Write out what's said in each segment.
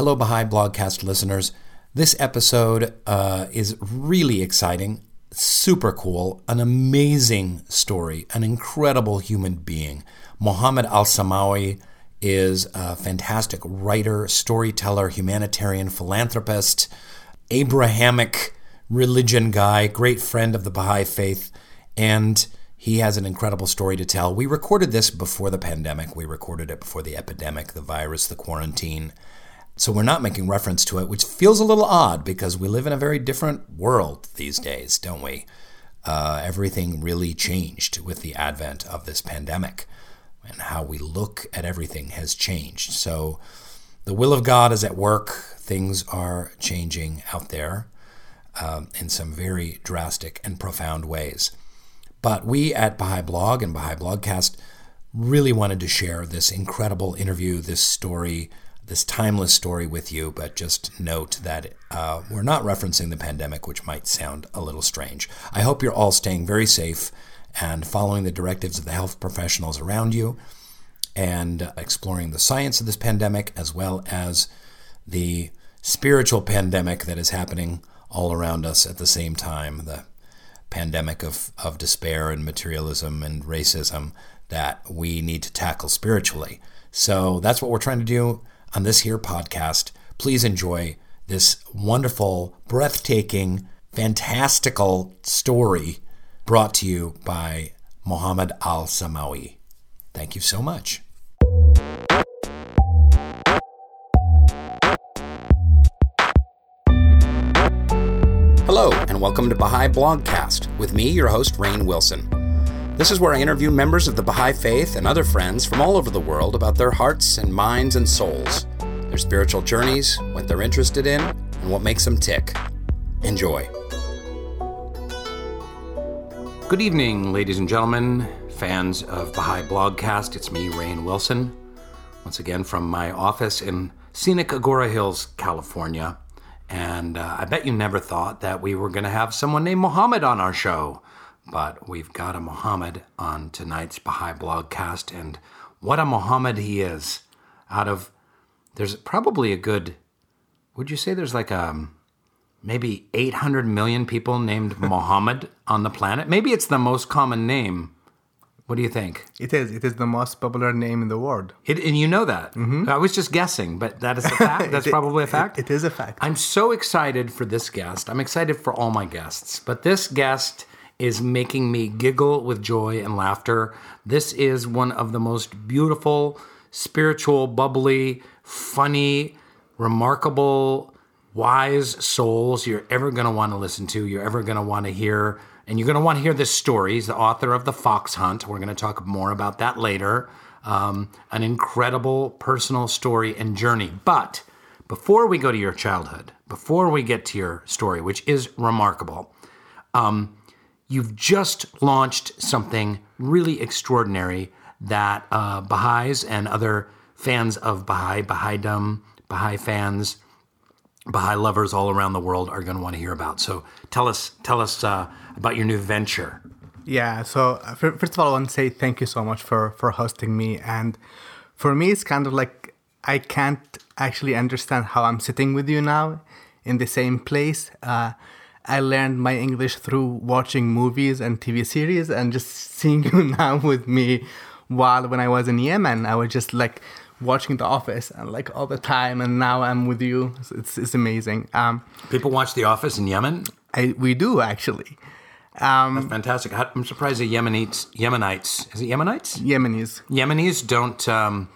Hello, Baha'i Blogcast listeners. This episode uh, is really exciting, super cool, an amazing story, an incredible human being. Mohammed Al Samawi is a fantastic writer, storyteller, humanitarian philanthropist, Abrahamic religion guy, great friend of the Baha'i faith, and he has an incredible story to tell. We recorded this before the pandemic. We recorded it before the epidemic, the virus, the quarantine. So we're not making reference to it, which feels a little odd because we live in a very different world these days, don't we? Uh, everything really changed with the advent of this pandemic, and how we look at everything has changed. So the will of God is at work. Things are changing out there um, in some very drastic and profound ways. But we at Baha'i Blog and Baha'i Blogcast really wanted to share this incredible interview, this story, this timeless story with you. But just note that uh, we're not referencing the pandemic, which might sound a little strange. I hope you're all staying very safe and following the directives of the health professionals around you and exploring the science of this pandemic as well as the spiritual pandemic that is happening all around us at the same time. The pandemic of, of despair and materialism and racism that we need to tackle spiritually. So that's what we're trying to do on this here podcast. Please enjoy this wonderful, breathtaking, fantastical story brought to you by Mohammed Al Samawi. Thank you so much. Hello, and welcome to Baha'i Blogcast with me, your host, Rainn Wilson. This is where I interview members of the Baha'i faith and other friends from all over the world about their hearts and minds and souls, their spiritual journeys, what they're interested in, and what makes them tick. Enjoy. Good evening, ladies and gentlemen, fans of Baha'i Blogcast. It's me, Rainn Wilson, once again from my office in scenic Agoura Hills, California. And uh, I bet you never thought that we were going to have someone named Mohammed on our show. But we've got a Mohammed on tonight's Baha'i Blogcast. And what a Mohammed he is. Out of, there's probably a good, would you say there's like a, um, maybe 800 million people named Mohammed on the planet? Maybe it's the most common name what do you think? It is. It is the most popular name in the world. It, and you know that. Mm-hmm. I was just guessing, but that is a fact. That's probably a fact. It, it is a fact. I'm so excited for this guest. I'm excited for all my guests, but this guest is making me giggle with joy and laughter. This is one of the most beautiful, spiritual, bubbly, funny, remarkable, wise souls you're ever going to want to listen to, you're ever going to want to hear and you're going to want to hear this story. He's the author of The Fox Hunt. We're going to talk more about that later. Um, an incredible personal story and journey. But before we go to your childhood, before we get to your story, which is remarkable, um, you've just launched something really extraordinary that uh, Baha'is and other fans of Baha'i, Bahaidom, Baha'i fans, Baha'i lovers all around the world are going to want to hear about. So tell us, tell us uh, about your new venture. Yeah. So uh, first of all, I want to say thank you so much for for hosting me. And for me, it's kind of like I can't actually understand how I'm sitting with you now in the same place. Uh, I learned my English through watching movies and TV series, and just seeing you now with me. While when I was in Yemen, I was just like watching The Office and like all the time, and now I'm with you. It's it's amazing. Um, People watch The Office in Yemen. I, we do actually. Um, That's fantastic. I'm surprised the Yemenites, Yemenites, is it Yemenites? Yemenis. Yemenis don't um,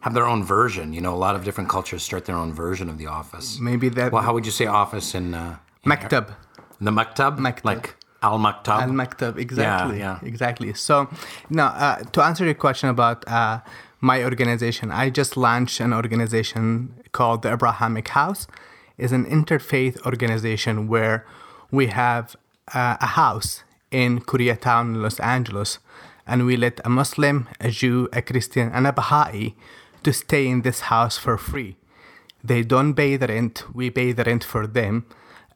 have their own version. You know, a lot of different cultures start their own version of the Office. Maybe that. Well, how would you say Office in? Uh, in Maktab. The Maktab. Maktab. Like Al Maktab. Al Maktab. Exactly. Yeah, yeah. Exactly. So, now uh, to answer your question about uh, my organization, I just launched an organization called the Abrahamic House. It's an interfaith organization where we have uh, a house in Koreatown, Los Angeles, and we let a Muslim, a Jew, a Christian, and a Baha'i to stay in this house for free. They don't pay the rent, we pay the rent for them.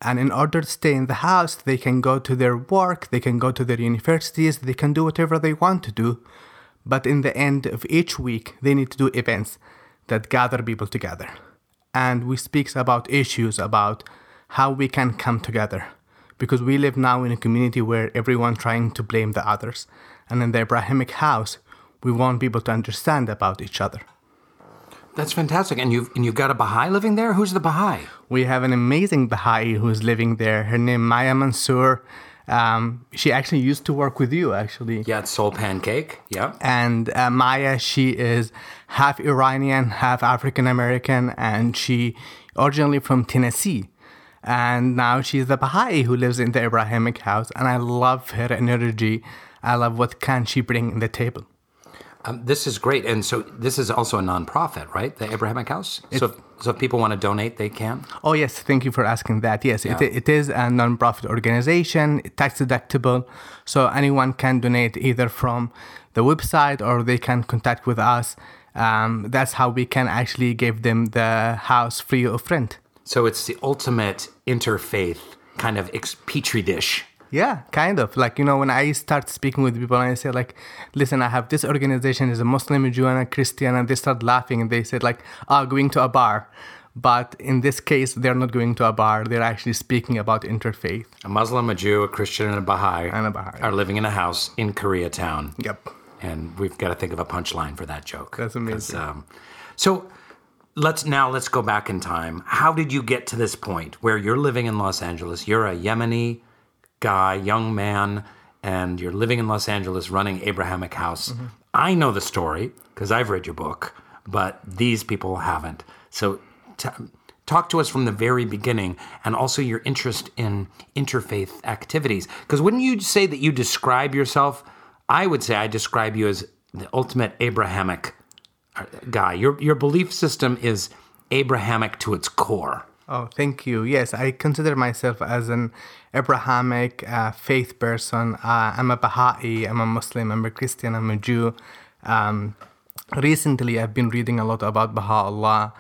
And in order to stay in the house, they can go to their work, they can go to their universities, they can do whatever they want to do. But in the end of each week, they need to do events that gather people together. and we speaks about issues about how we can come together because we live now in a community where everyone trying to blame the others and in the abrahamic house we want people to understand about each other That's fantastic. And you've and you've got a Baha'i living there. Who's the Baha'i? we have an amazing baha'i who's living there her name maya mansour um, she actually used to work with you actually Yeah, Soul Pancake. Yeah. and uh, Maya, she is half Iranian, half African American, and she originally from Tennessee. And now she's the Baha'i who lives in the Abrahamic house, and I love her energy. I love what can she bring in the table. Um, this is great. And so this is also a nonprofit, right? The Abrahamic House. so if, so if people want to donate, they can. Oh yes, thank you for asking that. Yes, it, it is a non-profit organization, tax deductible, so anyone can donate either from the website or they can contact with us. Um, that's how we can actually give them the house free of rent. So it's the ultimate interfaith kind of ex- petri dish. Yeah, kind of. Like, you know, when I start speaking with people and I say, like, listen, I have this organization is a Muslim, a Jew, and a Christian, and they start laughing and they said, like, ah, going to a bar. But in this case, they're not going to a bar. They're actually speaking about interfaith. A Muslim, a Jew, a Christian, and a Baha'i, And a Baha'i. are living in a house in Koreatown. Yep. And we've got to think of a punchline for that joke. That's amazing. Um, so let's now let's go back in time. How did you get to this point where you're living in Los Angeles? You're a Yemeni guy, young man, and you're living in Los Angeles running Abrahamic House. Mm-hmm. I know the story because I've read your book, but these people haven't. So t- talk to us from the very beginning and also your interest in interfaith activities. Because wouldn't you say that you describe yourself? I would say I describe you as the ultimate Abrahamic uh, guy. Your, your belief system is Abrahamic to its core. Oh, thank you. Yes, I consider myself as an Abrahamic uh, faith person. Uh, I'm a Baha'i, I'm a Muslim, I'm a Christian, I'm a Jew. Um, recently, I've been reading a lot about Baha'u'llah,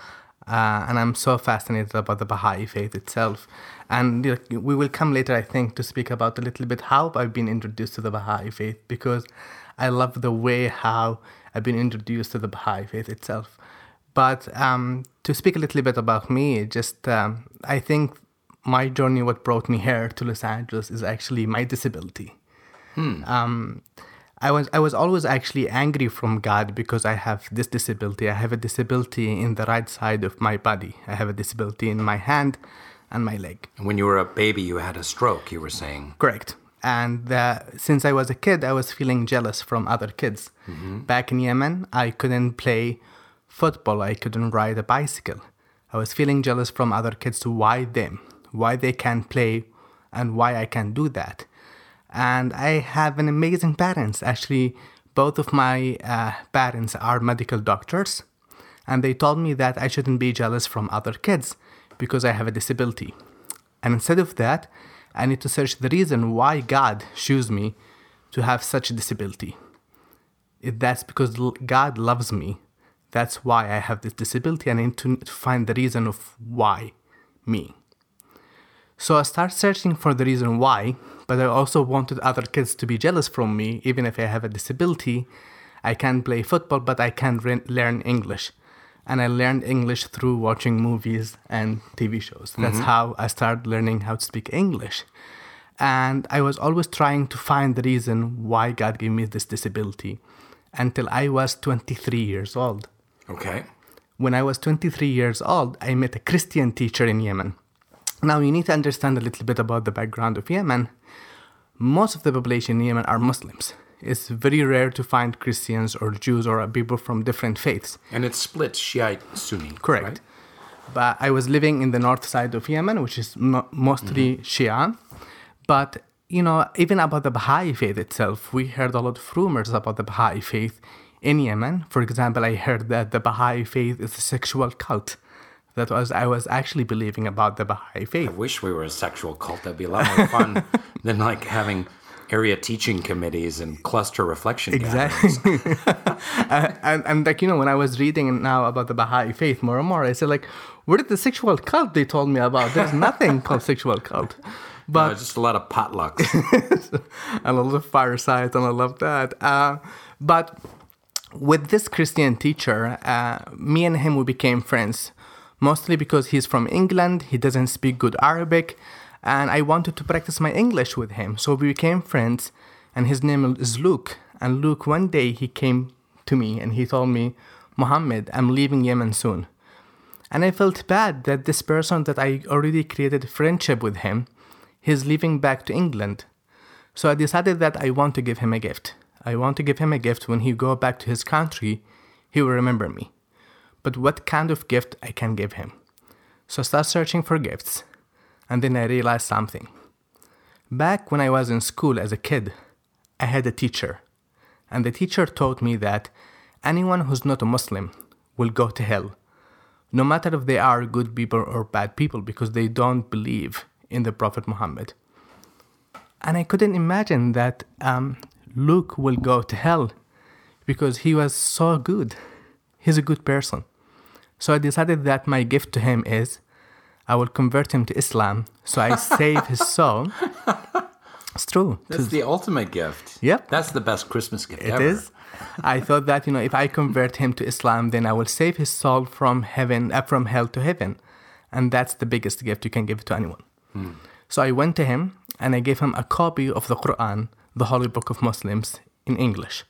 uh, and I'm so fascinated about the Baha'i faith itself. And like, we will come later, I think, to speak about a little bit how I've been introduced to the Baha'i faith because I love the way how I've been introduced to the Baha'i faith itself. But um, to speak a little bit about me, just um, I think my journey, what brought me here to Los Angeles, is actually my disability. Um, I was I was always actually angry from God because I have this disability. I have a disability in the right side of my body. I have a disability in my hand and my leg. And when you were a baby, you had a stroke, you were saying. Correct. And uh, since I was a kid, I was feeling jealous from other kids. Back in Yemen, I couldn't play football. I couldn't ride a bicycle. I was feeling jealous from other kids to why them, why they can play, and why I can't do that. And I have an amazing parents. Actually, both of my uh, parents are medical doctors, and they told me that I shouldn't be jealous from other kids because I have a disability. And instead of that, I need to search the reason why God chose me to have such a disability. If that's because God loves me, that's why I have this disability, and I need to find the reason of why me. So I start searching for the reason why, but I also wanted other kids to be jealous from me, even if I have a disability. I can't play football, but I can re- learn English. And I learned English through watching movies and TV shows. That's mm-hmm. how I started learning how to speak English. And I was always trying to find the reason why God gave me this disability until I was 23 years old. Okay. When I was 23 years old, I met a Christian teacher in Yemen. Now, you need to understand a little bit about the background of Yemen. Most of the population in Yemen are Muslims. It's very rare to find Christians or Jews or people from different faiths. And it's split Shiite Sunni. Correct. right? But I was living in the north side of Yemen, which is mo- mostly mm-hmm. Shia. But, you know, even about the Baha'i faith itself, we heard a lot of rumors about the Baha'i faith in Yemen. For example, I heard that the Baha'i faith is a sexual cult. That was I was actually believing about the Baha'i faith. I wish we were a sexual cult. That'd be a lot more fun than like having area teaching committees and cluster reflection. Exactly. and, and like, you know, when I was reading now about the Baha'i faith more and more, I said like, where did the sexual cult they told me about? There's nothing called sexual cult. But Uh, just a lot of potlucks. and a lot of firesides and I love that. Uh, but with this Christian teacher, uh, me and him we became friends. mostly because he's from England, he doesn't speak good Arabic, and I wanted to practice my English with him. So we became friends, and his name is Luke. And Luke, one day he came to me and he told me, Muhammad, I'm leaving Yemen soon. And I felt bad that this person that I already created friendship with him, he's leaving back to England. So I decided that I want to give him a gift. I want to give him a gift when he go back to his country, he will remember me. But what kind of gift I can give him? So I start searching for gifts, and then I realized something. Back when I was in school as a kid, I had a teacher, and the teacher taught me that anyone who's not a Muslim will go to hell, no matter if they are good people or bad people, because they don't believe in the Prophet Muhammad. And I couldn't imagine that um, Luke will go to hell because he was so good. He's a good person. So I decided that my gift to him is I will convert him to Islam so I save his soul. It's true. That's the ultimate gift. Yep. That's the best Christmas gift It ever. is. I thought that you know if I convert him to Islam, then I will save his soul from heaven, uh, from hell to heaven, and that's the biggest gift you can give to anyone. So I went to him and I gave him a copy of the Quran, the holy book of Muslims, in English,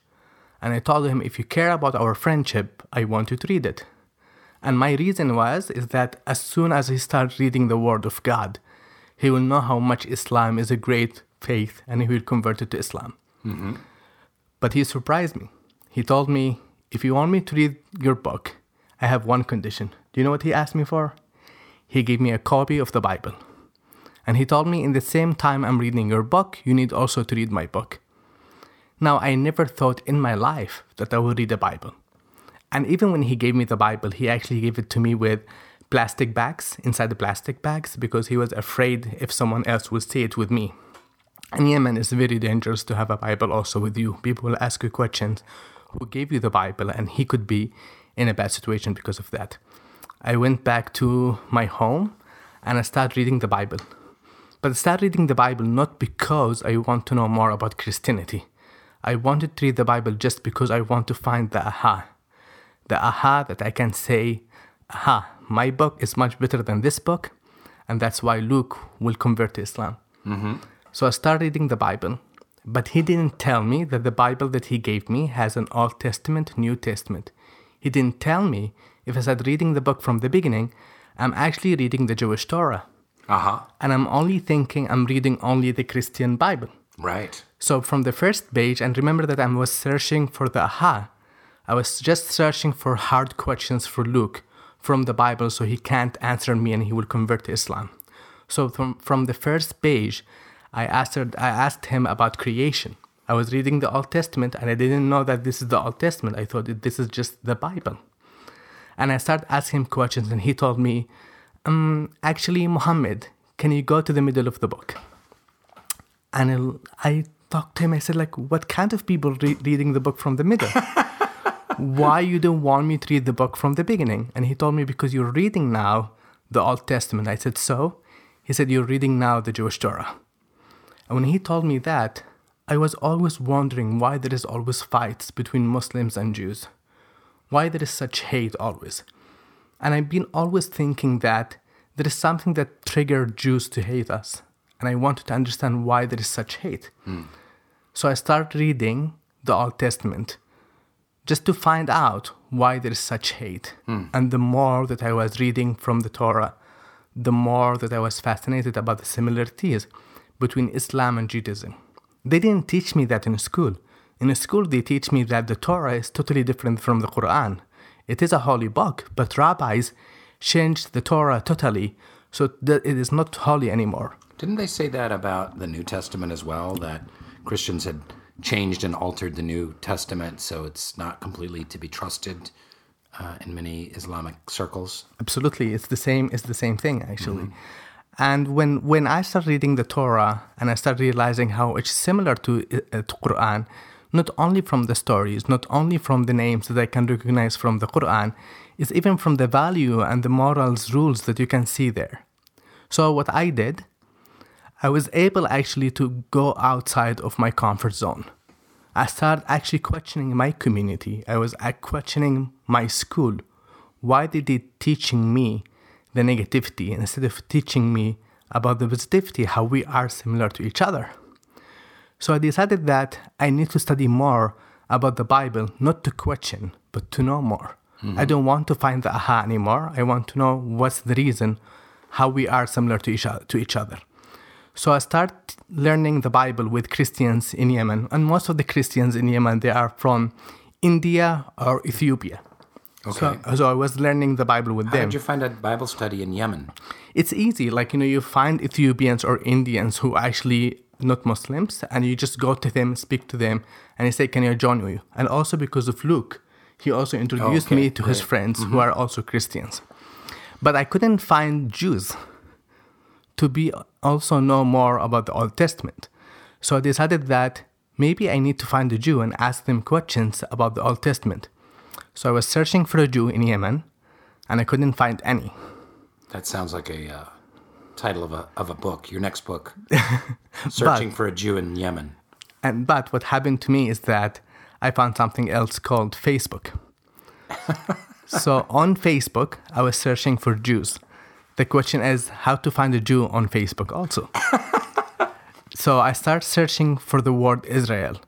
and I told him if you care about our friendship, I want you to read it. And my reason was is that as soon as he starts reading the Word of God, he will know how much Islam is a great faith, and he will convert it to Islam. Mm-hmm. But he surprised me. He told me, if you want me to read your book, I have one condition. Do you know what he asked me for? He gave me a copy of the Bible. And he told me, in the same time I'm reading your book, you need also to read my book. Now, I never thought in my life that I would read the Bible. And even when he gave me the Bible, he actually gave it to me with plastic bags inside the plastic bags because he was afraid if someone else would see it with me. In Yemen, it's very dangerous to have a Bible also with you. People will ask you questions who gave you the Bible, and he could be in a bad situation because of that. I went back to my home and I started reading the Bible. But I started reading the Bible not because I want to know more about Christianity. I wanted to read the Bible just because I want to find the aha. The aha that I can say, aha, my book is much better than this book, and that's why Luke will convert to Islam. Mm-hmm. So I started reading the Bible, but he didn't tell me that the Bible that he gave me has an Old Testament, New Testament. He didn't tell me if I started reading the book from the beginning, I'm actually reading the Jewish Torah. Uh huh. And I'm only thinking I'm reading only the Christian Bible. Right. So from the first page, and remember that I was searching for the aha, I was just searching for hard questions for Luke from the Bible so he can't answer me and he will convert to Islam. So from, from the first page, I asked, her, I asked him about creation. I was reading the Old Testament and I didn't know that this is the Old Testament. I thought this is just the Bible. And I started asking him questions and he told me, um, actually, Muhammad, can you go to the middle of the book? And I I talked to him. I said, like, what kind of people re- reading the book from the middle? Why you don't want me to read the book from the beginning? And he told me because you're reading now the Old Testament. I said, so? He said, you're reading now the Jewish Torah. And when he told me that, I was always wondering why there is always fights between Muslims and Jews. Why there is such hate always. And I've been always thinking that there is something that triggered Jews to hate us. And I wanted to understand why there is such hate. Hmm. So I started reading the Old Testament just to find out why there is such hate. Hmm. And the more that I was reading from the Torah, the more that I was fascinated about the similarities between Islam and Judaism. They didn't teach me that in school. In school, they teach me that the Torah is totally different from the Quran. It is a holy book, but rabbis changed the Torah totally so that it is not holy anymore. Didn't they say that about the New Testament as well? That Christians had changed and altered the New Testament so it's not completely to be trusted uh, in many Islamic circles? Absolutely, it's the same. It's the same thing actually. And when when I started reading the Torah and I started realizing how it's similar to uh, to Quran, not only from the stories, not only from the names that I can recognize from the Quran, is even from the value and the morals rules that you can see there. So what I did, I was able actually to go outside of my comfort zone. I started actually questioning my community. I was uh, questioning my school. Why did they teaching me the negativity instead of teaching me about the positivity, how we are similar to each other. So I decided that I need to study more about the Bible, not to question, but to know more. Mm-hmm. I don't want to find the aha anymore. I want to know what's the reason how we are similar to each other. To each other. So I start learning the Bible with Christians in Yemen, and most of the Christians in Yemen they are from India or Ethiopia. Okay. So, so I was learning the Bible with How them. How did you find a Bible study in Yemen? It's easy. Like you know, you find Ethiopians or Indians who actually not Muslims, and you just go to them, speak to them, and they say, "Can I join you?" And also because of Luke, he also introduced okay. me to his friends mm-hmm. who are also Christians. But I couldn't find Jews to be also know more about the Old Testament. So I decided that maybe I need to find a Jew and ask them questions about the Old Testament. So I was searching for a Jew in Yemen, and I couldn't find any. That sounds like a uh, title of a of a book. Your next book, searching but, for a Jew in Yemen. And but what happened to me is that I found something else called Facebook. so on Facebook, I was searching for Jews. The question is how to find a Jew on Facebook also. so I started searching for the word Israel.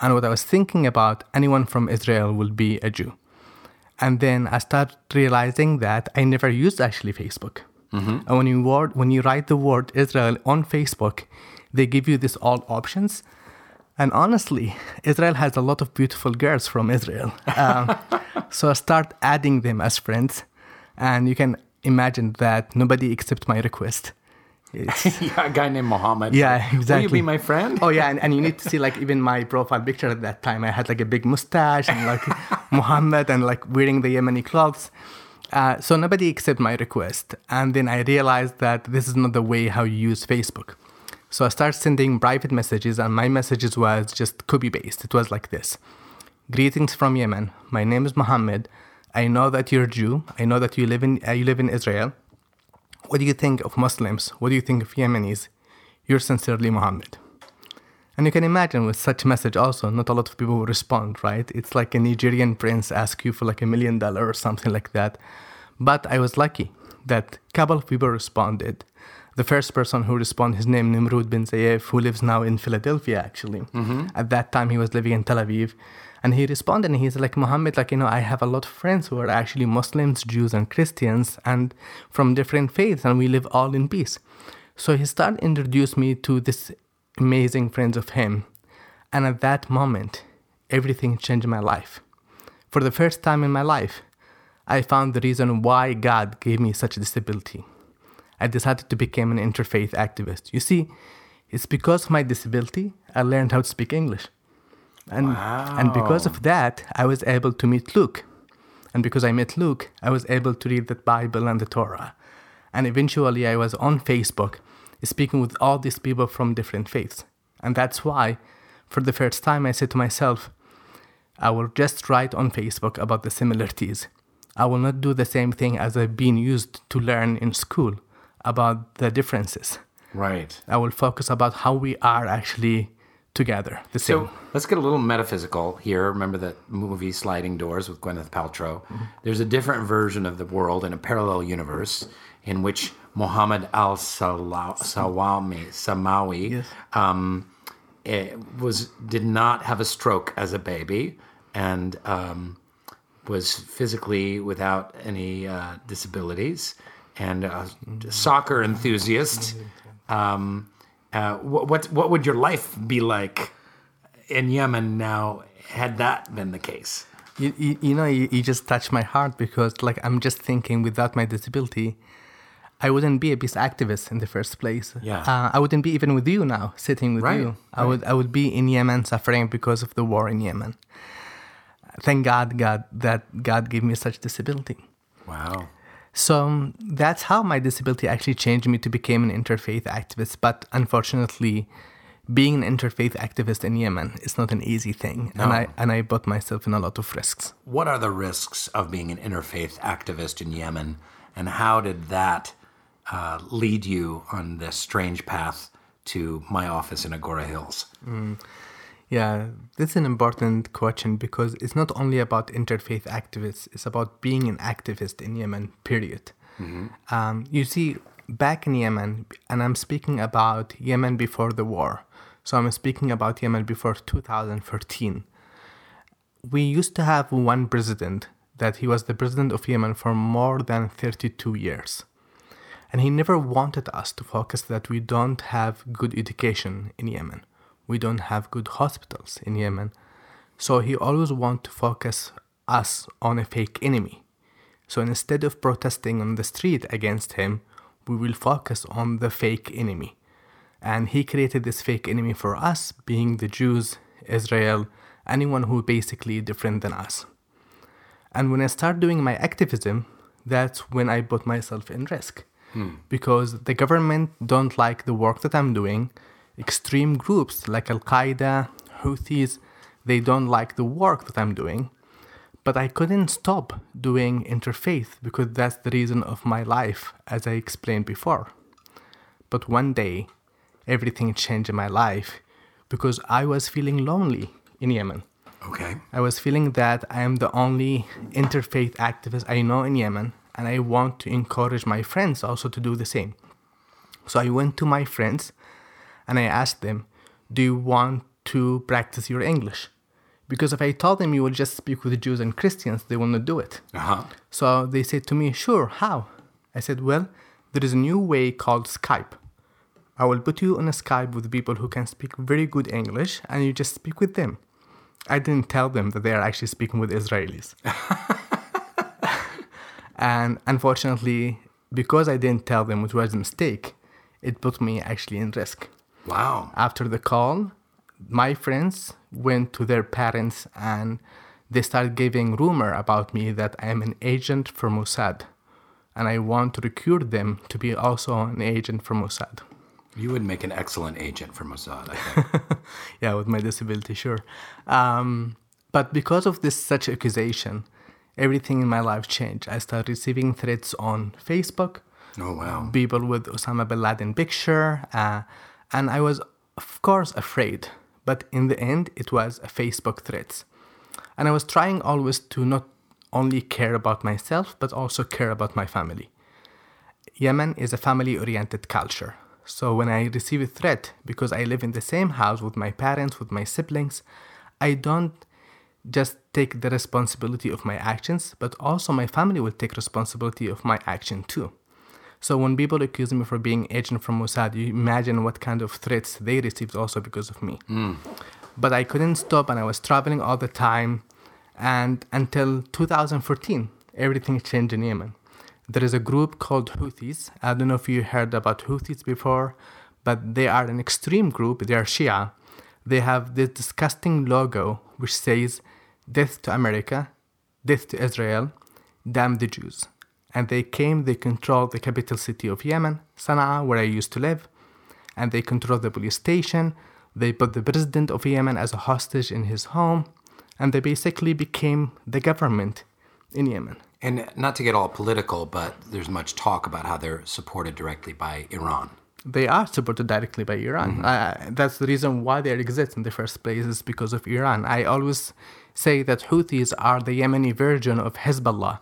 And what I was thinking about, anyone from Israel will be a Jew. And then I started realizing that I never used actually Facebook. Mm-hmm. And when you word, when you write the word Israel on Facebook, they give you this all options. And honestly, Israel has a lot of beautiful girls from Israel. Um, so I start adding them as friends, and you can imagine that nobody accepts my request. yeah, a guy named Mohammed. Yeah, exactly. Will you be my friend? Oh yeah, and, and you need to see like even my profile picture at that time. I had like a big mustache and like Mohammed and like wearing the Yemeni clothes. Uh, so nobody accept my request, and then I realized that this is not the way how you use Facebook. So I started sending private messages, and my messages was just copy paste. It was like this: Greetings from Yemen. My name is Mohammed. I know that you're Jew. I know that you live in uh, you live in Israel. What do you think of Muslims? What do you think of Yemenis? You're sincerely Mohammed. And you can imagine with such message also, not a lot of people will respond, right? It's like a Nigerian prince ask you for like a million dollar or something like that. But I was lucky that a couple of people responded. The first person who responded, his name Nimrud bin Zayef, who lives now in Philadelphia actually. Mm-hmm. At that time he was living in Tel Aviv. And he responded and he's like, Muhammad, like, you know, I have a lot of friends who are actually Muslims, Jews, and Christians, and from different faiths, and we live all in peace. So he started introduce me to this amazing friends of him. And at that moment, everything changed my life. For the first time in my life, I found the reason why God gave me such a disability. I decided to become an interfaith activist. You see, it's because of my disability I learned how to speak English. And, wow. and because of that, I was able to meet Luke. And because I met Luke, I was able to read the Bible and the Torah. And eventually, I was on Facebook speaking with all these people from different faiths. And that's why, for the first time, I said to myself, I will just write on Facebook about the similarities. I will not do the same thing as I've been used to learn in school about the differences. Right. I will focus about how we are actually together. The same. So let's get a little metaphysical here. Remember that movie Sliding Doors with Gwyneth Paltrow? Mm-hmm. There's a different version of the world in a parallel universe in which Muhammad al Sawami Samawi yes. um, was did not have a stroke as a baby and um, was physically without any uh, disabilities and a mm-hmm. soccer enthusiast. Um, uh, what, what what would your life be like in Yemen now had that been the case? You, you, you know, you, you just touched my heart because, like, I'm just thinking without my disability, I wouldn't be a peace activist in the first place. Yeah. Uh, I wouldn't be even with you now, sitting with right, you. Right. I would I would be in Yemen suffering because of the war in Yemen. Thank God, God that God gave me such disability. Wow. So um, that's how my disability actually changed me to become an interfaith activist. But unfortunately, being an interfaith activist in Yemen is not an easy thing, no. and I and I put myself in a lot of risks. What are the risks of being an interfaith activist in Yemen, and how did that uh, lead you on this strange path to my office in Agoura Hills? Mm. Yeah, this is an important question because it's not only about interfaith activists, it's about being an activist in Yemen, period. Um, you see, back in Yemen, and I'm speaking about Yemen before the war. So I'm speaking about Yemen before 2013. We used to have one president that he was the president of Yemen for more than 32 years. And he never wanted us to focus that we don't have good education in Yemen. We don't have good hospitals in Yemen. So he always wanted to focus us on a fake enemy. So instead of protesting on the street against him, we will focus on the fake enemy. And he created this fake enemy for us, being the Jews, Israel, anyone who basically different than us. And when I start doing my activism, that's when I put myself in risk. Because the government don't like the work that I'm doing. Extreme groups like Al Qaeda, Houthis, they don't like the work that I'm doing. But I couldn't stop doing interfaith because that's the reason of my life, as I explained before. But one day, everything changed in my life because I was feeling lonely in Yemen. Okay. I was feeling that I am the only interfaith activist I know in Yemen, and I want to encourage my friends also to do the same. So I went to my friends and I asked them, Do you want to practice your English? Because if I told them you will just speak with Jews and Christians, they will not do it. Uh huh. So they said to me, Sure, how? I said, Well, there is a new way called Skype. I will put you on a Skype with people who can speak very good English and you just speak with them. I didn't tell them that they are actually speaking with Israelis. and unfortunately, because I didn't tell them, it was a mistake, it put me actually in risk. Wow. After the call, my friends went to their parents and they started giving rumor about me that I am an agent for Mossad. And I want to recruit them to be also an agent for Mossad. You would make an excellent agent for Mossad, I think. yeah, with my disability, sure. Um, but because of this such accusation, everything in my life changed. I started receiving threats on Facebook, oh, wow. people with Osama bin Laden picture, uh, and I was, of course, afraid. But in the end, it was a Facebook threats, and I was trying always to not only care about myself but also care about my family. Yemen is a family-oriented culture. So when I receive a threat because I live in the same house with my parents, with my siblings, I don't just take the responsibility of my actions, but also my family will take responsibility of my action too. So when people accuse me for being agent from Mossad, you imagine what kind of threats they received also because of me. Hmm. But I couldn't stop and I was traveling all the time. And until 2014, everything changed in Yemen. There is a group called Houthis. I don't know if you heard about Houthis before, but they are an extreme group. They are Shia. They have this disgusting logo which says, Death to America, death to Israel, damn the Jews. And they came, they controlled the capital city of Yemen, Sana'a, where I used to live, and they controlled the police station. They put the president of Yemen as a hostage in his home, and they basically became the government in Yemen. And not to get all political, but there's much talk about how they're supported directly by Iran. They are supported directly by Iran. Uh, that's the reason why they exist in the first place is because of Iran. I always say that Houthis are the Yemeni version of Hezbollah.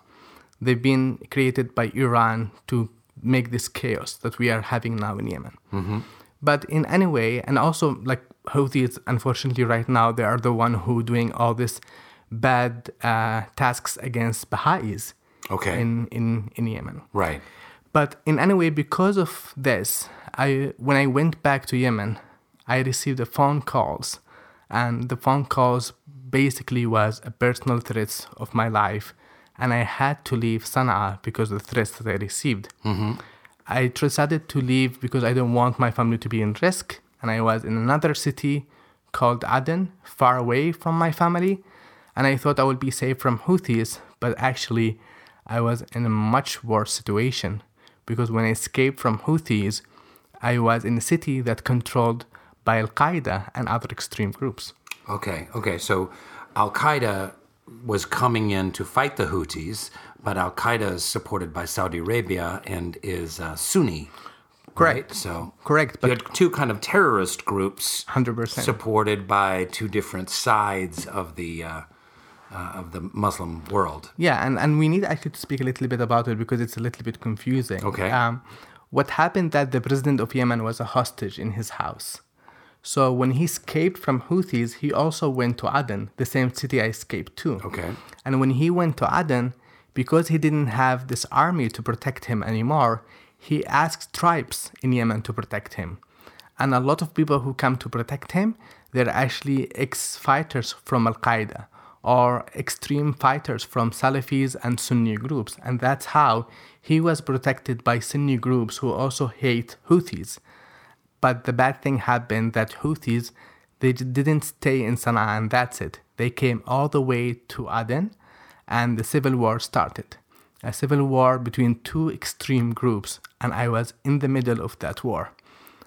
They've been created by Iran to make this chaos that we are having now in Yemen. But in any way, and also like Houthis, unfortunately, right now they are the one who doing all this bad uh, tasks against Baha'is Okay. in, in, in Yemen. right. But in any way, because of this, I when I went back to Yemen, I received the phone calls, and the phone calls basically was a personal threats of my life, and I had to leave Sana'a because of the threats that I received. Mm-hmm. I decided to leave because I don't want my family to be in risk, and I was in another city called Aden, far away from my family, and I thought I would be safe from Houthis, but actually, I was in a much worse situation because when I escaped from Houthis, I was in a city that controlled by Al Qaeda and other extreme groups. Okay. Okay. So Al Qaeda was coming in to fight the Houthis, but Al Qaeda is supported by Saudi Arabia and is uh, Sunni. Correct. Right? So Correct, you but had two kind of terrorist groups 100%. supported by two different sides of the uh, uh, of the Muslim world. Yeah, and, and we need actually to speak a little bit about it because it's a little bit confusing. Okay. Um, what happened that the president of Yemen was a hostage in his house. So when he escaped from Houthis, he also went to Aden, the same city I escaped to. Okay. And when he went to Aden, because he didn't have this army to protect him anymore, he asked tribes in Yemen to protect him. And a lot of people who come to protect him, they're actually ex fighters from Al Qaeda or extreme fighters from Salafis and Sunni groups. And that's how he was protected by Sunni groups who also hate Houthis. But the bad thing happened that Houthis, they didn't stay in Sana'a and that's it. They came all the way to Aden and the civil war started. A civil war between two extreme groups, and I was in the middle of that war.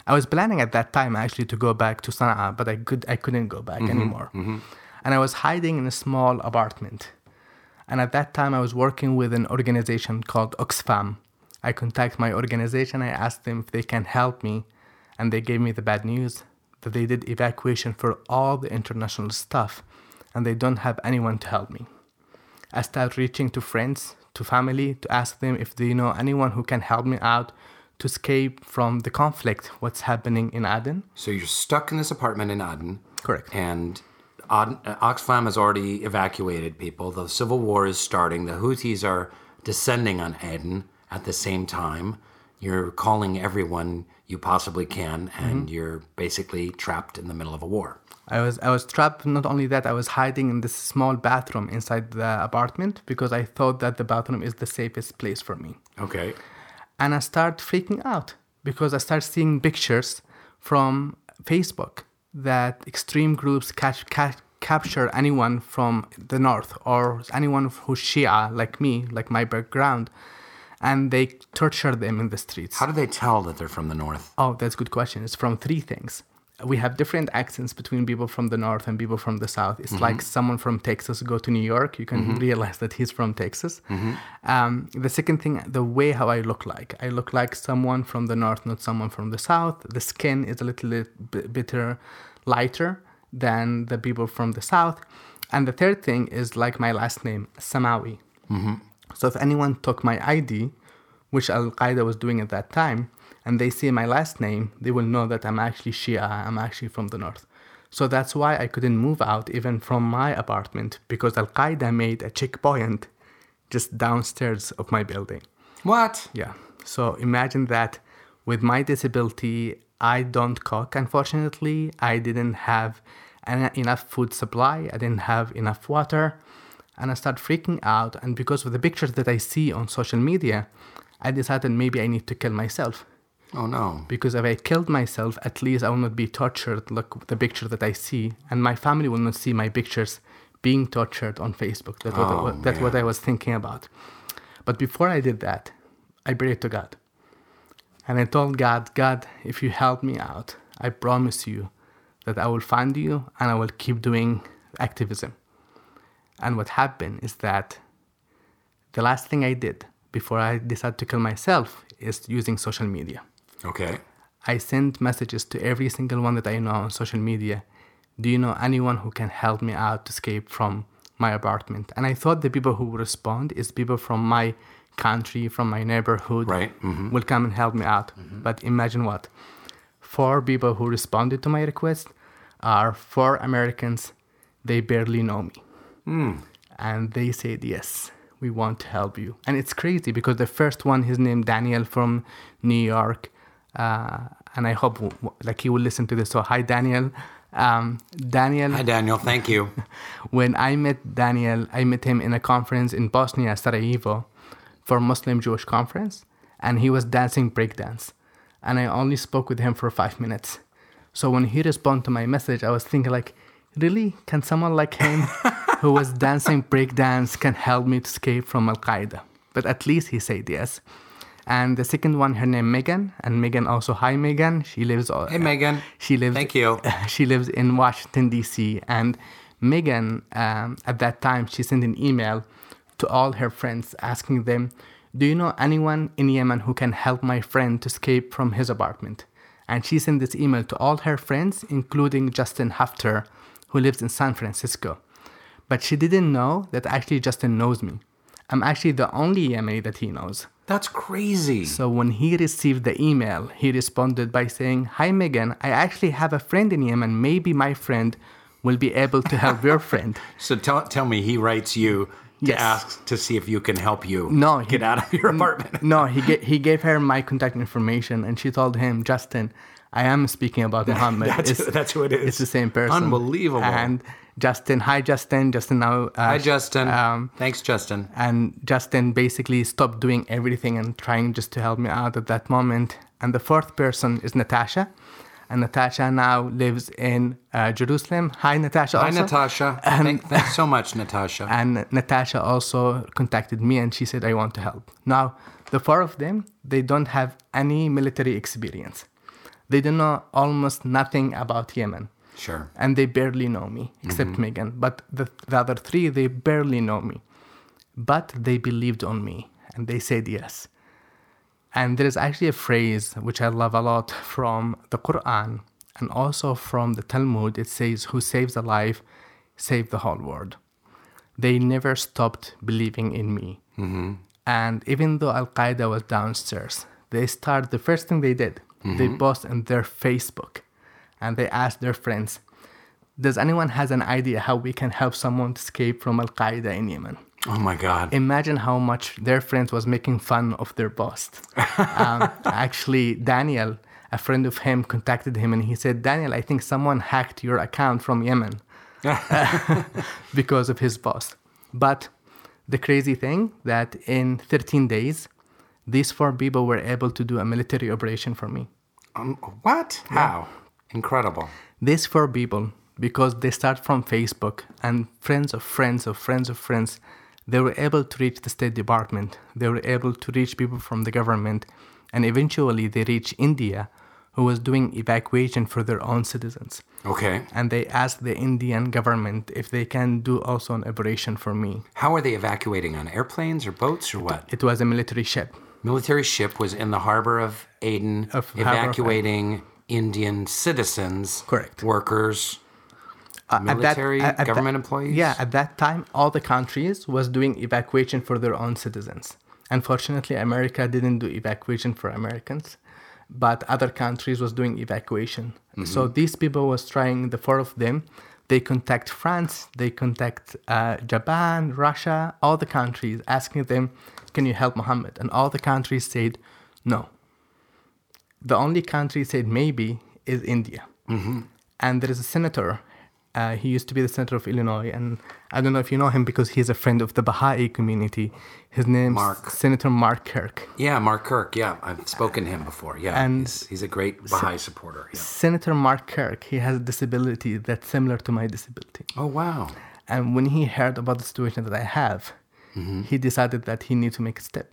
I was planning at that time actually to go back to Sana'a, but I could I couldn't go back mm-hmm. anymore. Mm-hmm. And I was hiding in a small apartment. And at that time I was working with an organization called Oxfam. I contacted my organization, I asked them if they can help me, and they gave me the bad news that they did evacuation for all the international stuff and they don't have anyone to help me. I started reaching to friends, to family, to ask them if they know anyone who can help me out to escape from the conflict, what's happening in Aden. So you're stuck in this apartment in Aden. Correct. And Uh, Oxfam has already evacuated people. The civil war is starting. The Houthis are descending on Aden at the same time. You're calling everyone you possibly can, and mm-hmm. you're basically trapped in the middle of a war. I was I was trapped. Not only that, I was hiding in this small bathroom inside the apartment because I thought that the bathroom is the safest place for me. Okay. and I start freaking out because I start seeing pictures from Facebook that extreme groups catch, ca- capture anyone from the north or anyone who's Shia like me, like my background, and they torture them in the streets. How do they tell that they're from the north? Oh, that's a good question. It's from three things. We have different accents between people from the north and people from the south. It's like mhm. someone from Texas go to New York, you can mhm. realize that he's from Texas. Mhm. Um, the second thing, the way how I look like. I look like someone from the north, not someone from the south. The skin is a little bit bitter, lighter than the people from the south. And the third thing is like my last name, Samawi. Mm-hmm. So if anyone took my ID, which Al Qaeda was doing at that time, and they see my last name, they will know that I'm actually Shia, I'm actually from the north. So that's why I couldn't move out even from my apartment because Al Qaeda made a checkpoint just downstairs of my building. What? Yeah. So imagine that with my disability, I don't cook, unfortunately. I didn't have en- enough food supply, I didn't have enough water. And I start freaking out. And because of the pictures that I see on social media, I decided maybe I need to kill myself. Oh no. Because if I killed myself, at least I will not be tortured like the picture that I see. And my family will not see my pictures being tortured on Facebook. That's, what, I, Oh, wa- that's what. I was thinking about. But before I did that, I prayed to God. And I told God, God, if you help me out, I promise you that I will find you and I will keep doing activism. And what happened is that the last thing I did before I decided to kill myself is using social media. Okay. I sent messages to every single one that I know on social media. Do you know anyone who can help me out to escape from my apartment? And I thought the people who would respond is people from my country, from my neighborhood, Right. Mhm. will come and help me out. But imagine what? Four people who responded to my request are four Americans. They barely know me. And they said, yes, we want to help you. And it's crazy because the first one, his name Daniel from New York. Uh, and I hope like he will listen to this. So hi, Daniel. Um, Daniel, Hi, Daniel. Thank you. when I met Daniel, I met him in a conference in Bosnia, Sarajevo, for Muslim Jewish conference, and he was dancing breakdance. And I only spoke with him for five minutes. So when he responded to my message, I was thinking like, really? Can someone like him, who was dancing breakdance, can help me to escape from Al Qaeda? But at least he said yes. And the second one, her name Megan, and Megan also hi Megan. She lives. Hey, Megan. She lives. Thank you. she lives in Washington D.C. And Megan, um, at that time, she sent an email to all her friends asking them, "Do you know anyone in Yemen who can help my friend to escape from his apartment?" And she sent this email to all her friends, including Justin Hefter, who lives in San Francisco. But she didn't know that actually Justin knows me. I'm actually the only Yemeni that he knows. That's crazy. So when he received the email, he responded by saying, Hi Megan, I actually have a friend in Yemen. Maybe my friend will be able to help your friend. So tell, tell me, he writes you to Yes. ask to see if you can help you No, he- get out of your apartment. No, he, ga- he gave her my contact information and she told him, Justin, I am speaking about Muhammad. That's, It's- that's who it is. It's the same person. Unbelievable. And Justin, hi Justin. Justin now. Uh, Hi, Justin. Um, Thanks, Justin. and Justin basically stopped doing everything and trying just to help me out at that moment. And the fourth person is Natasha. And Natasha now lives in uh, Jerusalem. Hi, Natasha. Hi, also. Natasha. Thank, thanks so much, Natasha. And Natasha also contacted me and she said, I want to help. Now, the four of them, they don't have any military experience. They don't know almost nothing about Yemen. Sure. And they barely know me, except mm-hmm. Megan. But the, the other three, they barely know me. But they believed on me and they said yes. And there is actually a phrase which I love a lot from the Quran and also from the Talmud. It says, Who saves a life, save the whole world. They never stopped believing in me. Mm-hmm. And even though Al Qaeda was downstairs, they started, the first thing they did, they posted on their Facebook and they asked their friends, Does anyone has an idea how we can help someone escape from Al Qaeda in Yemen? Oh, my God. imagine how much their friends was making fun of their boss. um, actually, Daniel, a friend of him, contacted him and he said, Daniel, I think someone hacked your account from Yemen because of his boss. But the crazy thing that in 13 days, these four people were able to do a military operation for me. Um, what? How? Incredible. These four people, because they start from Facebook and friends of friends of friends of friends, they were able to reach the State Department. They were able to reach people from the government. And eventually they reached India, who was doing evacuation for their own citizens. Okay. And they asked the Indian government if they can do also an operation for me. How are they evacuating? On airplanes or boats or what? It was a military ship. Military ship was in the harbor of Aden Of harbor evacuating Indian citizens, Correct. workers, Uh, that- military, at- at government that- employees. Yeah, at that time, all the countries was doing evacuation for their own citizens. Unfortunately, America didn't do evacuation for Americans, but other countries was doing evacuation. Mm-hmm. So these people was trying, the four of them, they contact France, they contact uh, Japan, Russia, all the countries, asking them, can you help Muhammad? And all the countries said, no. The only country said maybe is India. And there is a senator. Uh, he used to be the senator of Illinois, and I don't know if you know him because he's a friend of the Baha'i community. His name's Mark. Senator Mark Kirk. Yeah, Mark Kirk. Yeah, I've spoken to him before. Yeah, And- he's, he's a great Baha'i supporter. Yeah. Senator Mark Kirk, he has a disability that's similar to my disability. Oh wow. And when he heard about the situation that I have, he decided that he needed to make a step.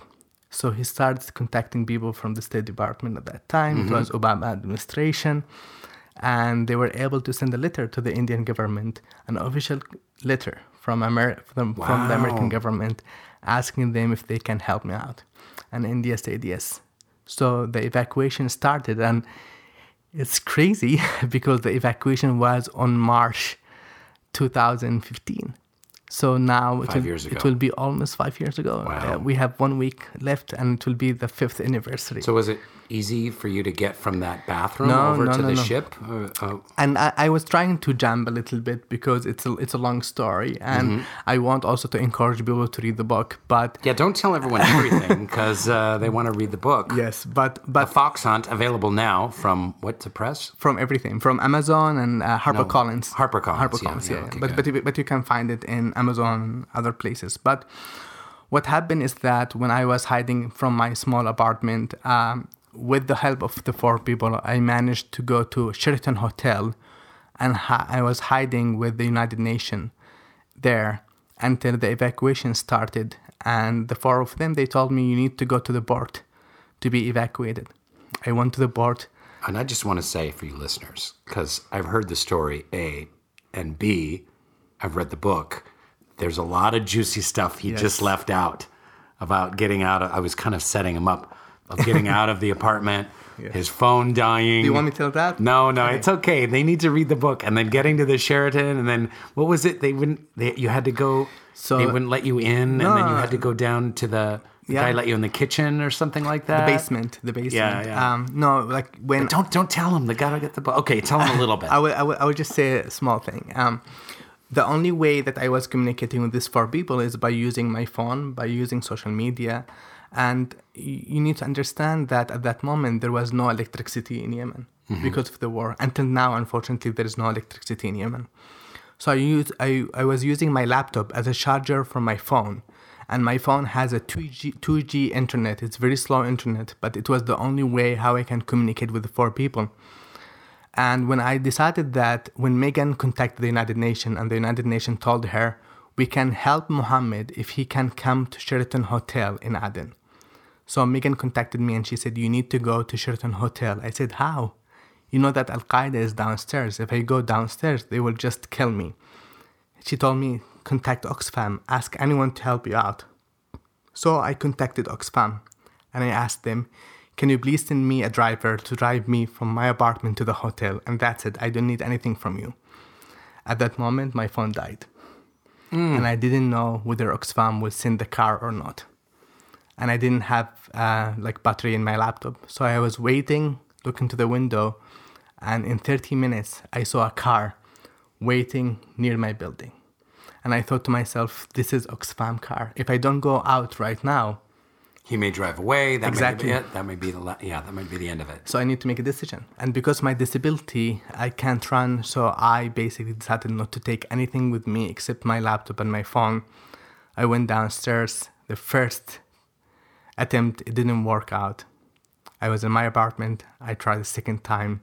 So he started contacting people from the State Department at that time. It was Obama administration. And they were able to send a letter to the Indian government, an official letter from, Amer- from, from the American government asking them if they can help me out. And India said yes. So the evacuation started. And it's crazy because the evacuation was on March 2015. So now it Five will, years ago. it will be almost five years ago. Wow. Uh, we have one week left and it will be the fifth anniversary. So was it easy for you to get from that bathroom No, over no, to no, the ship? Uh, uh, and I, I was trying to jump a little bit because it's a, it's a long story and Mm-hmm. I want also to encourage people to read the book. But yeah, don't tell everyone everything because uh, they want to read the book. yes, but The but Fox Hunt available now from what to press? from everything from Amazon and uh, HarperCollins. HarperCollins, yeah, HarperCollins, yeah, yeah. okay, but but but you can find it in Amazon and other places. But what happened is that when I was hiding from my small apartment, um, with the help of the four people, I managed to go to Sheraton Hotel, and hi- I was hiding with the United Nations there until the evacuation started. And the four of them, they told me you need to go to the port to be evacuated. I went to the port. And I just want to say for you listeners, because I've heard the story A, and B, I've read the book. There's a lot of juicy stuff he just left out about getting out. Of, I was kind of setting him up of getting out of the apartment Yeah. his phone dying. Do you want me to tell that? No, no, it's okay. They need to read the book, and then getting to the Sheraton, and then what was it? They wouldn't. They, you had to go. So- they wouldn't let you in, and then you had to go down to the. The Yeah. guy let you in the kitchen or something like that. The basement. The basement. Yeah, yeah. Um, no, like when Don't don't tell them. They gotta get the book. Okay, tell them a little bit. I would, I would, I would just say a small thing. Um, the only way that I was communicating with these four people is by using my phone, by using social media. And you need to understand that at that moment, there was no electricity in Yemen mm-hmm. because of the war. Until now, unfortunately, there is no electricity in Yemen. So I, use, I, I was using my laptop as a charger for my phone. And my phone has a 2G, 2G internet. It's very slow internet, but it was the only way how I can communicate with the four people. And when I decided that when Megan contacted the United Nations and the United Nations told her, we can help Mohammed if he can come to Sheraton Hotel in Aden. So Megan contacted me and she said, You need to go to Sheraton Hotel. I said, How? You know that Al Qaeda is downstairs. If I go downstairs, they will just kill me. She told me, Contact Oxfam, ask anyone to help you out. So I contacted Oxfam and I asked them, Can you please send me a driver to drive me from my apartment to the hotel? And that's it. I don't need anything from you. At that moment, my phone died. Hmm. And I didn't know whether Oxfam would send the car or not. And I didn't have uh, like battery in my laptop. So I was waiting, looking to the window, and in 30 minutes, I saw a car waiting near my building. And I thought to myself, this is Oxfam car. If I don't go out right now, he may drive away. That Exactly. May be it. That may be the yeah. That might be the end of it. so I need to make a decision. And because my disability, I can't run, so I basically decided not to take anything with me except my laptop and my phone. I went downstairs. The first attempt, it didn't work out. I was in my apartment. I tried the second time.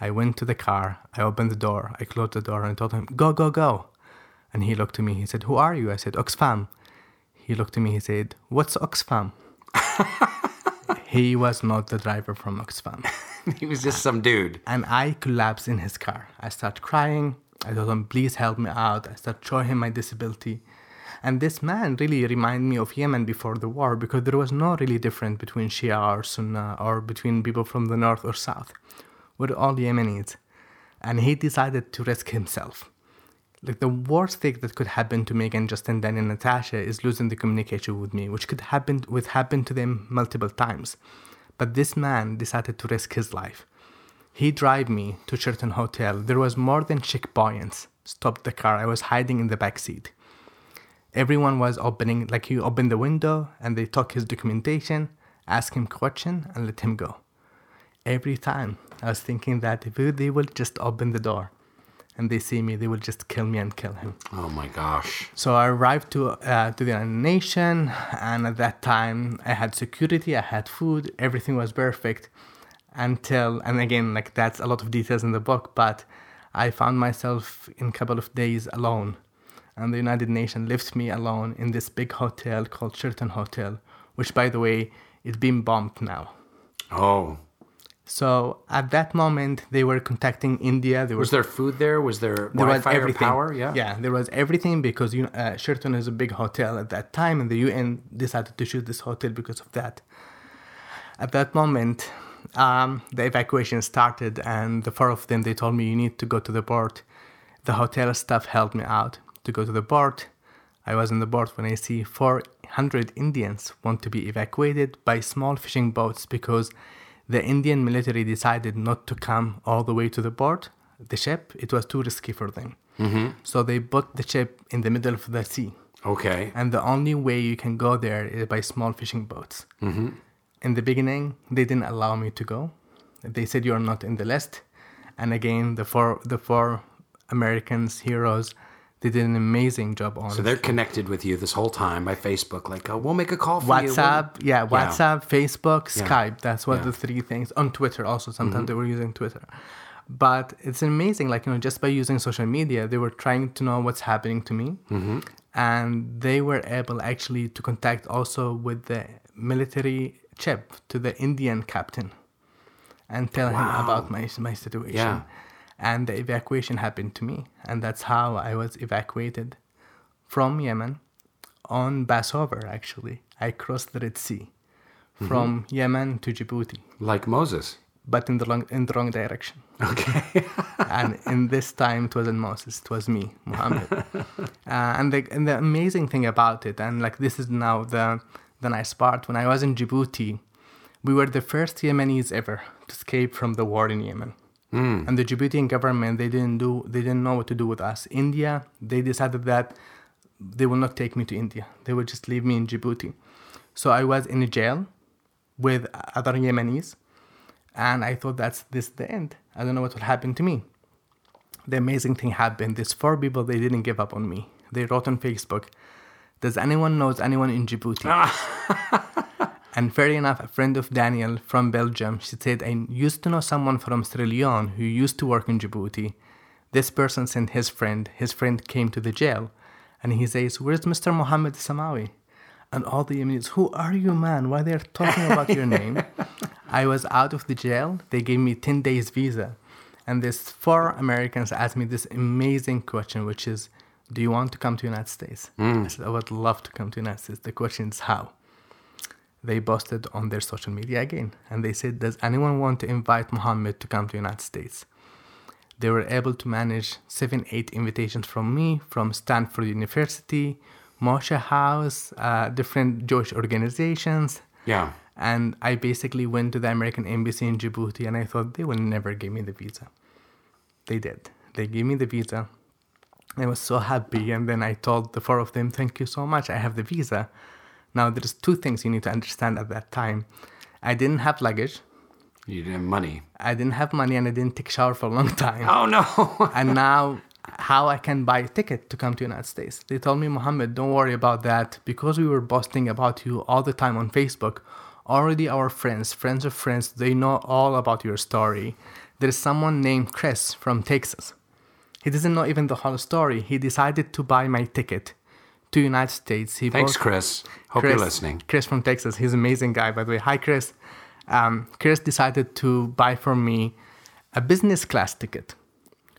I went to the car. I opened the door. I closed the door and I told him, "Go, go, go." And he looked at me. He said, "Who are you?" I said, "Oxfam." He looked at me. He said, "What's Oxfam?" he was not the driver from Oxfam. he was just some dude. and I collapsed in his car. I started crying. I told him, please help me out. I started showing him my disability. And this man really reminded me of Yemen before the war because there was no really difference between Shia or Sunnah or between people from the north or south. We're all Yemenis. And he decided to risk himself. Like the worst thing that could happen to Megan, Justin, Dan, and Natasha is losing the communication with me, which could happen with happen to them multiple times. But this man decided to risk his life. He drive me to Sheraton Hotel. There was more than checkpoints. Stopped the car. I was hiding in the back seat. Everyone was opening, like he opened the window and they took his documentation, asked him question, and let him go. Every time I was thinking that if they will just open the door and they see me, they will just kill me and kill him. Oh my gosh. So I arrived to uh, to the United Nation, and at that time I had security, I had food, everything was perfect. Until and again, like that's a lot of details in the book, but I found myself in a couple of days alone, and the United Nations left me alone in this big hotel called Sheraton Hotel, which, by the way, is being bombed now. Oh, So at that moment, they were contacting India. They were was there food there? Was there there was everything. power? Yeah. yeah, there was everything because you know, uh, Sheraton is a big hotel at that time, and the UN decided to shoot this hotel because of that. At that moment, um, the evacuation started, and the four of them they told me you need to go to the port. The hotel staff helped me out to go to the port. I was in the port when I see 400 Indians want to be evacuated by small fishing boats because the Indian military decided not to come all the way to the port, the ship. It was too risky for them. Mm-hmm. So they put the ship in the middle of the sea. Okay. And the only way you can go there is by small fishing boats. Mm-hmm. In the beginning, they didn't allow me to go. They said you're not in the list. And again, the four the four Americans heroes, they did an amazing job on So they're connected with you this whole time by Facebook. Like, oh, we'll make a call for you. WhatsApp, yeah, WhatsApp, Facebook, Yeah. Skype. That's what Yeah. the three things. On Twitter also, sometimes mm-hmm. they were using Twitter. But it's amazing, like, you know, just by using social media, they were trying to know what's happening to me. Mm-hmm. And they were able actually to contact also with the military chip to the Indian captain and tell him about my, my situation. And the evacuation happened to me. And that's how I was evacuated from Yemen on Passover, actually. I crossed the Red Sea from Yemen to Djibouti, Like Moses. but in the wrong, in the wrong direction. Okay. and in this time, it wasn't Moses, it was me, Muhammad. uh, and, the, and the amazing thing about it, and like this is now the, the nice part, when I was in Djibouti, we were the first Yemenis ever to escape from the war in Yemen. Hmm. And the Djiboutian government, they didn't do, they didn't know what to do with us. India, they decided that they will not take me to India. They will just leave me in Djibouti. So I was in a jail with other Yemenis, and I thought that's this the end. I don't know what will happen to me. The amazing thing happened. These four people they didn't give up on me. They wrote on Facebook, "Does anyone knows anyone in Djibouti?" and fair enough, a friend of Daniel from Belgium, she said, "I used to know someone from Sierra Leone who used to work in Djibouti. This person sent his friend. His friend came to the jail, and he says, "Where's Mr. Mohammed Samawi?" And all the Yemenis, who are you, man? Why they're talking about your name? I was out of the jail. They gave me 10 days visa. And these four Americans asked me this amazing question, which is, do you want to come to United States? Hmm. I said, I would love to come to United States. The question is how? They posted on their social media again. And they said, does anyone want to invite Muhammad to come to the United States? They were able to manage seven, eight invitations from me, from Stanford University, Moishe House, uh, different Jewish organizations. Yeah. And I basically went to the American Embassy in Djibouti and I thought they will never give me the visa. They did. They gave me the visa. I was so happy. And then I told the four of them, Thank you so much. I have the visa. Now, there's two things you need to understand at that time. I didn't have luggage, You didn't have money. I didn't have money, and I didn't take shower for a long time. Oh, no. and now how I can buy a ticket to come to United States. They told me, Mohammed, don't worry about that because we were boasting about you all the time on Facebook. Already our friends, friends of friends, they know all about your story. There's someone named Chris from Texas. He doesn't know even the whole story. He decided to buy my ticket to United States. He Thanks, Chris. Hope Chris, you're listening. Chris from Texas. He's an amazing guy, by the way. Hi, Chris. Um, Chris decided to buy for me a business class ticket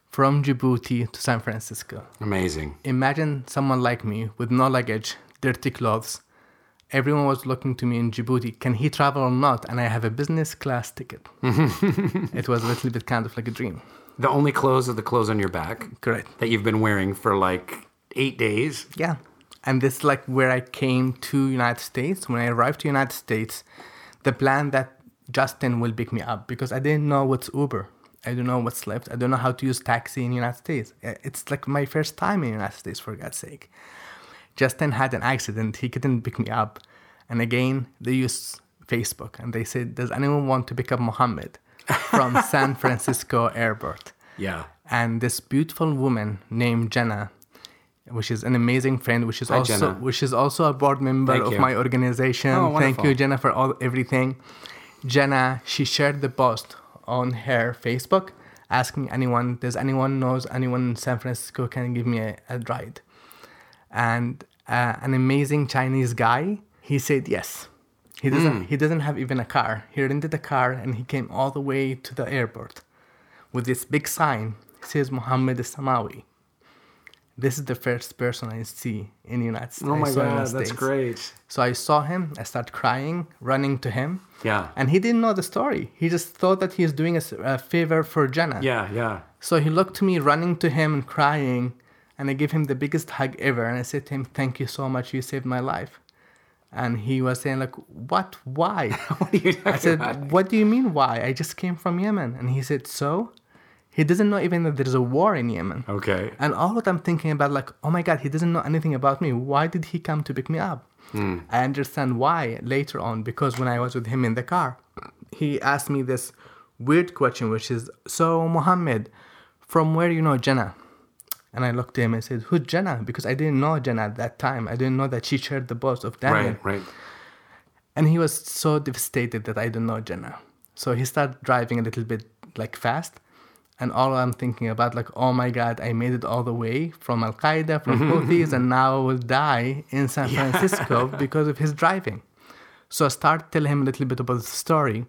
from Djibouti to San Francisco. Amazing. Imagine someone like me with no luggage, dirty clothes. Everyone was looking to me in Djibouti. Can he travel or not? And I have a business class ticket. it was a little bit kind of like a dream. The only clothes are the clothes on your back Correct. that you've been wearing for like eight days. Yeah. And this is like where I came to United States. When I arrived to United States, the plan that Justin will pick me up because I didn't know what's Uber. I don't know what's Lyft. I don't know how to use taxi in United States. It's like my first time in United States for God's sake. Justin had an accident. He couldn't pick me up. And again, they used Facebook and they said, Does anyone want to pick up Mohammed from San Francisco airport? Yeah. and this beautiful woman named Jenna, which is an amazing friend, which is Hi, also Jenna. which is also a board member Thank of you. my organization. Oh, Thank you, Jenna, for all everything. Jenna, she shared the post on her Facebook, asking anyone, does anyone knows anyone in San Francisco can give me a, a ride? And uh, an amazing Chinese guy, he said yes. He doesn't. He doesn't have even a car. He rented a car and he came all the way to the airport with this big sign. It says Mohammed Samawi. This is the first person I see in the United States. Oh my I saw in the God, that's States. great. So I saw him. I started crying, running to him. Yeah. And he didn't know the story. He just thought that he was doing a favor for Jenna. Yeah, yeah. So he looked to me, running to him and crying, and I gave him the biggest hug ever. And I said to him, "Thank you so much. You saved my life." And he was saying like, "What? Why?" What are you I said, about? "What do you mean? Why? I just came from Yemen." And he said, "So?" He doesn't know even that there's a war in Yemen. Okay. And all that I'm thinking about, like, oh my God, he doesn't know anything about me. Why did he come to pick me up? Hmm. I understand why later on because when I was with him in the car, he asked me this weird question, which is, So, Muhammad, from where you know Jenna? And I looked at him and said, Who's Jenna? Because I didn't know Jenna at that time. I didn't know that she shared the boss of Daniel. Right, right. And he was so devastated that I don't know Jenna. So he started driving a little bit like fast. And all I'm thinking about, like, oh my God, I made it all the way from Al Qaeda, from Houthis, and now I will die in San Francisco because of his driving. So I started telling him a little bit about the story.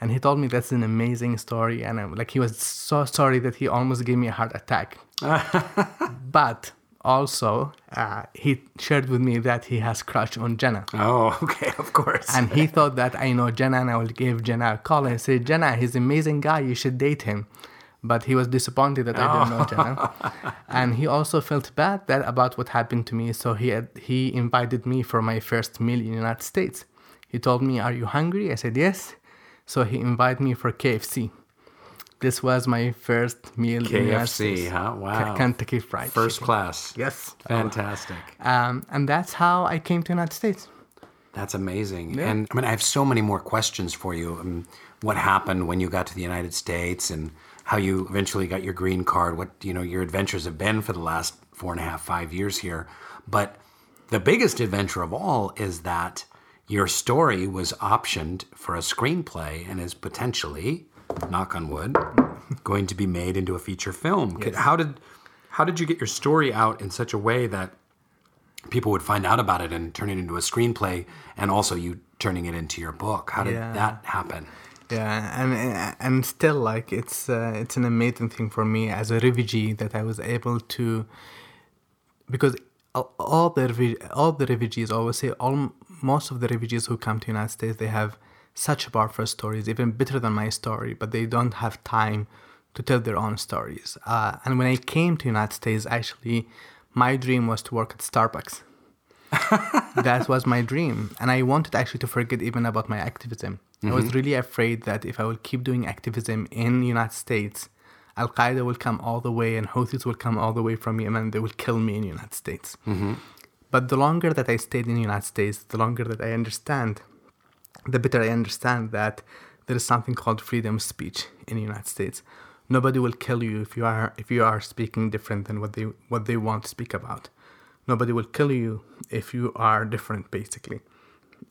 And he told me that's an amazing story. And I'm, like, he was so sorry that he almost gave me a heart attack. but Also, uh, he shared with me that he has crush on Jenna. Oh, okay, of course. And he thought that I know Jenna and I will give Jenna a call and say, Jenna, he's an amazing guy, you should date him. But he was disappointed that I didn't know Jenna. and he also felt bad that about what happened to me, so he had, he invited me for my first meal in the United States. He told me, Are you hungry? I said, Yes. So he invited me for KFC. This was my first meal in the United KFC, States. huh? Wow. Kentucky Fried First Chicken. class. Yes. Fantastic. Um, and that's how I came to the United States. That's amazing. Yeah. And I mean, I have so many more questions for you. Um, what happened when you got to the United States and how you eventually got your green card, what, you know, your adventures have been for the last four and a half, five years here. But the biggest adventure of all is that your story was optioned for a screenplay and is potentially, knock on wood, going to be made into a feature film. Could- How did how did you get your story out in such a way that people would find out about it and turn it into a screenplay and also you turning it into your book how did Yeah. that happen Yeah, and and still like it's uh, it's an amazing thing for me as a refugee that I was able to because all- the all the refugees always say all most of the refugees who come to United States they have such powerful stories even better than my story but they don't have time to tell their own stories. Uh, and when I came to United States actually my dream was to work at Starbucks. That was my dream and i wanted actually to forget even about my activism i was mm-hmm. really afraid that if i will keep doing activism in the united states al-qaeda will come all the way and houthis will come all the way from yemen. They will kill me in the united states. Mm-hmm. But the longer that i stayed in the united states the longer that i understand the better i understand that there is something called freedom of speech in the united states. Nobody will kill you if you are if you are speaking different than what they what they want to speak about. Nobody will kill you if you are different basically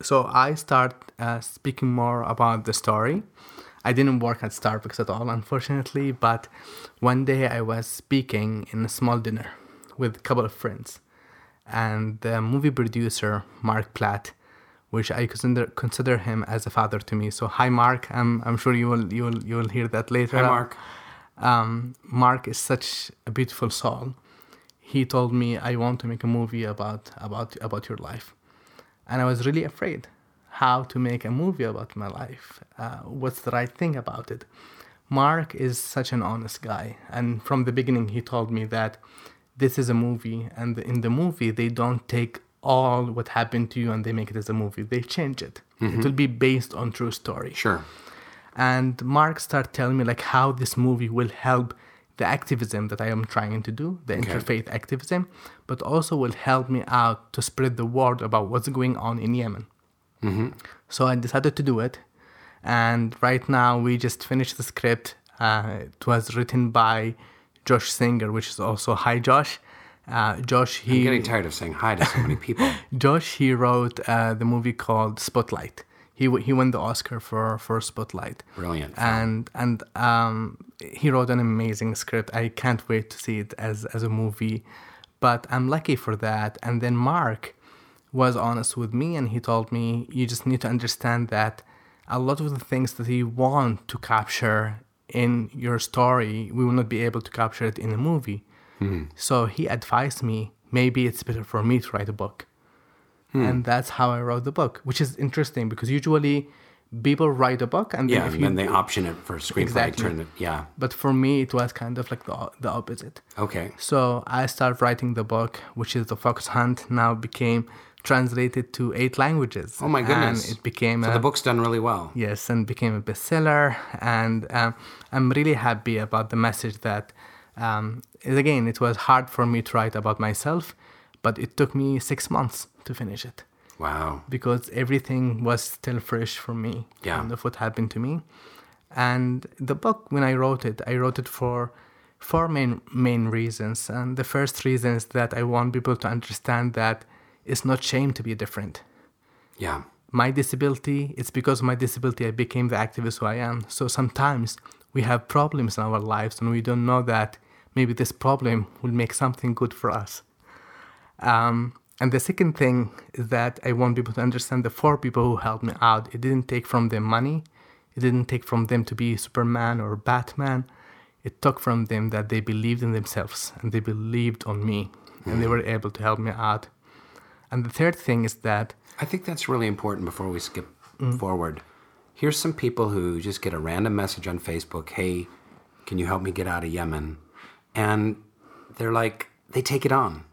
so i start uh, speaking more about the story. I didn't work at starbucks at all unfortunately but one day i was speaking in a small dinner with a couple of friends. And the movie producer mark platt which i consider consider him as a father to me. So hi mark. I'm, I'm sure you will you will you will hear that later hi mark. Um, mark is such a beautiful soul. He told me I want to make a movie about about about your life, and I was really afraid how to make a movie about my life. Uh, what's the right thing about it? Mark is such an honest guy, and from the beginning he told me that this is a movie, and in the movie they don't take all what happened to you and they make it as a movie. They change it. It will be based on true story sure and mark started telling me like how this movie will help the activism that i am trying to do the interfaith activism but also will help me out to spread the word about what's going on in yemen. So i decided to do it and right now we just finished the script. Uh, it was written by josh singer which is also hi josh. Uh, josh he i'm getting tired of saying hi to so many people. Josh, he wrote uh, the movie called Spotlight. He he won the Oscar for for Spotlight. Brilliant. And and um, he wrote an amazing script. I can't wait to see it as as a movie. But I'm lucky for that. And then Mark was honest with me, and he told me you just need to understand that a lot of the things that you want to capture in your story, we will not be able to capture it in a movie. So he advised me maybe it's better for me to write a book. And that's how I wrote the book, which is interesting because usually people write a book and then yeah if and then they option it for screenplay Exactly. turn it yeah but for me it was kind of like the, the opposite. okay So I started writing the book, which is The Fox Hunt, now became translated to eight languages. oh my goodness And it became so a, the book's done really well Yes, and became a bestseller. And um, I'm really happy about the message that, um, again, it was hard for me to write about myself, but it took me six months to finish it. Wow. Because everything was still fresh for me Yeah. kind of what happened to me. And the book when i wrote it i wrote it for four main main reasons. And the first reason is that i want people to understand that it's not shame to be different. Yeah. My disability it's because of my disability i became the activist who i am. So sometimes we have problems in our lives and we don't know that maybe this problem will make something good for us um, and the second thing is that i want people to understand the four people who helped me out it didn't take from them money it didn't take from them to be superman or batman it took from them that they believed in themselves and they believed on me and they were able to help me out. And the third thing is that I think that's really important before we skip forward. Here's some people who just get a random message on Facebook Hey, can you help me get out of Yemen? And they're like, they take it on.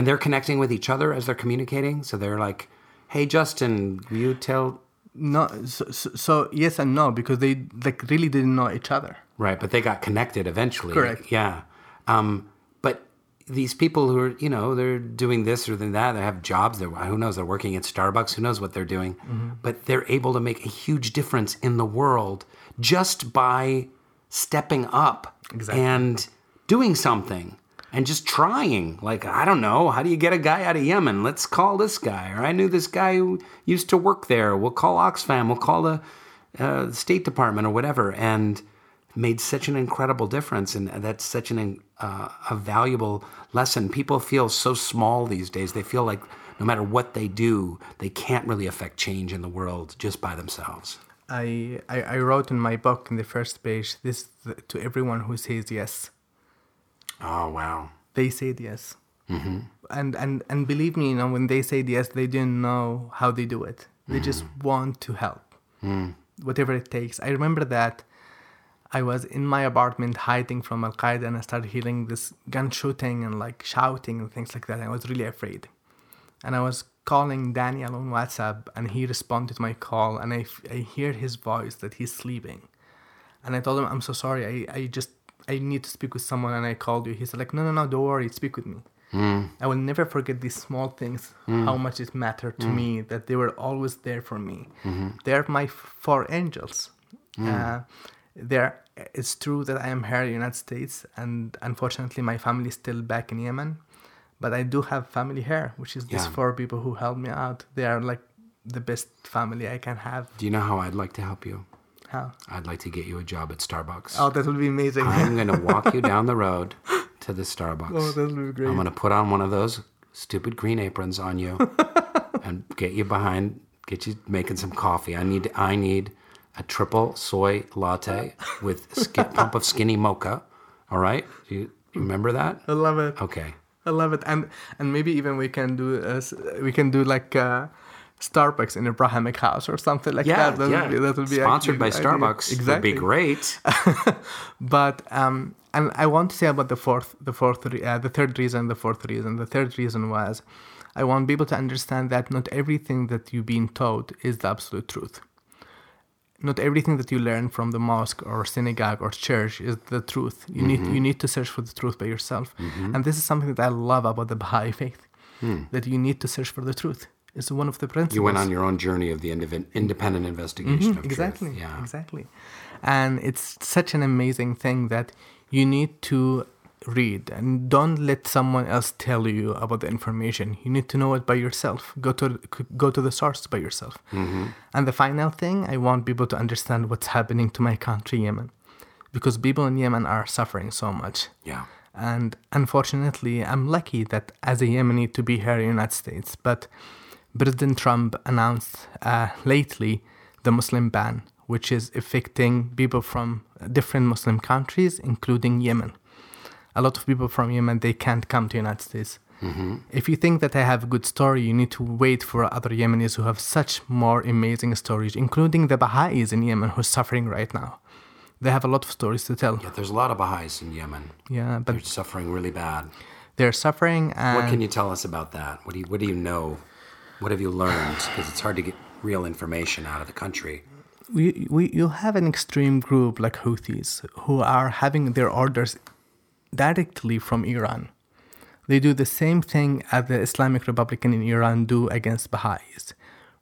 And they're connecting with each other as they're communicating. So they're like, Hey, Justin, you tell. no, so, so, yes and no because they like really didn't know each other. Right, but they got connected eventually. Correct. Yeah. Um, but these people who are, you know, they're doing this or that, they have jobs. They're, who knows? They're working at Starbucks. Who knows what they're doing? But they're able to make a huge difference in the world just by stepping up Exactly. and doing something and just trying. Like, I don't know, how do you get a guy out of Yemen? Let's call this guy. Or I knew this guy who used to work there. We'll call Oxfam. We'll call the uh, State Department or whatever. And made such an incredible difference. And that's such an, uh, a valuable lesson. People feel so small these days. They feel like no matter what they do, they can't really affect change in the world just by themselves. I, I, I wrote in my book in the first page this to everyone who says yes. Oh, wow. They said yes. Mm-hmm. And, and, and believe me, you know, when they said yes, they didn't know how they do it. They just want to help, whatever it takes. I remember that I was in my apartment hiding from Al Qaeda and I started hearing this gun shooting and like shouting and things like that. I was really afraid. And I was calling Daniel on WhatsApp and he responded to my call and I, I hear his voice that he's sleeping. And I told him, I'm so sorry. I, I just, I need to speak with someone and I called you. He said like, no, no, no, don't worry. Speak with me. Hmm. I will never forget these small things, hmm. how much it mattered to hmm. me that they were always there for me. Mm-hmm. They're my four angels. Uh, there, it's true that I am here in the United States, and unfortunately, my family is still back in Yemen. But I do have family here, which is these four people who helped me out. They are like the best family I can have. Do you know how I'd like to help you? How? I'd like to get you a job at Starbucks. Oh, that would be amazing. I'm going to walk you down the road to the Starbucks. oh, that would be great. I'm going to put on one of those stupid green aprons on you and get you behind, get you making some coffee. I need I need a triple soy latte with a pump of skinny mocha. All right? Do you, you remember that? I love it. Okay. I love it, and and maybe even we can do uh, we can do like uh, Starbucks in a Abrahamic house or something like Yeah, that. That yeah. would be, that would be Sponsored by actually a good idea. Starbucks Exactly. would be great. But um, and I want to say about the fourth, the fourth, re- uh, the third reason, the fourth reason. The third reason was, I want people to understand that not everything that you've been taught is the absolute truth. Not everything that you learn from the mosque or synagogue or church is the truth. You need you need to search for the truth by yourself, and this is something that I love about the Baha'i faith. That you need to search for the truth. It's one of the principles. You went on your own journey of the independent investigation of Mm-hmm. exactly. Yeah. exactly and it's such an amazing thing that you need to read and don't let someone else tell you about the information you need to know it by yourself go to go to the source by yourself Mm-hmm. and the final thing i want people to understand what's happening to my country yemen because people in yemen are suffering so much Yeah. and unfortunately, I'm lucky that as a Yemeni to be here in the United States. But President Trump announced uh, lately the Muslim ban, which is affecting people from different Muslim countries, including Yemen. A lot of people from Yemen they can't come to the United States. If you think that I have a good story, you need to wait for other Yemenis who have such more amazing stories, including the Baha'is in Yemen who are suffering right now. They have a lot of stories to tell. Yeah, there's a lot of Baha'is in Yemen. Yeah, but They're suffering really bad. they're suffering and What can you tell us about that? What do you What do you know? What have you learned? Because it's hard to get real information out of the country. we, we you have an extreme group like Houthis who are having their orders directly from Iran. They do the same thing as the Islamic Republic in Iran do against Baha'is.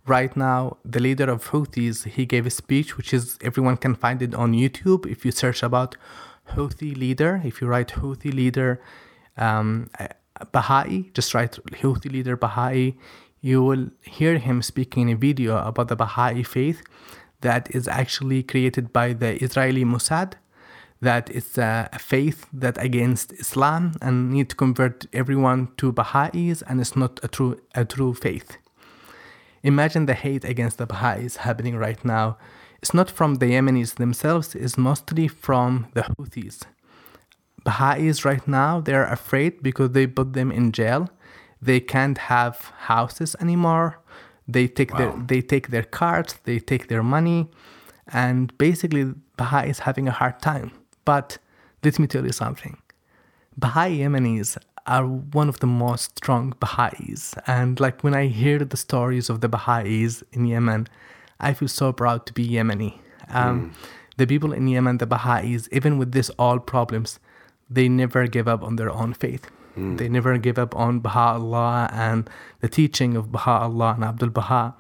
Right now, the leader of Houthis, he gave a speech, which is everyone can find it on YouTube. If you search about Houthi leader, if you write Houthi leader um, Baha'i, just write Houthi leader Baha'i, you will hear him speaking in a video about the Baha'i faith that is actually created by the Israeli Mossad that it's a faith that against Islam and need to convert everyone to Baha'is and it's not a true a true faith. Imagine the hate against the Baha'is happening right now. It's not from the Yemenis themselves, it's mostly from the Houthis. Baha'is right now, they're afraid because they put them in jail. They can't have houses anymore. They take their Wow. they take their cars, they take their money, and basically Baha'i is having a hard time. But let me tell you something. Baha'i Yemenis are one of the most strong Baha'is. And like when I hear the stories of the Baha'is in Yemen, I feel so proud to be Yemeni. Um, The people in Yemen, the Baha'is, even with this all problems, they never give up on their own faith. Mm. They never give up on Baha'u'llah and the teaching of Baha'u'llah and Abdul Baha.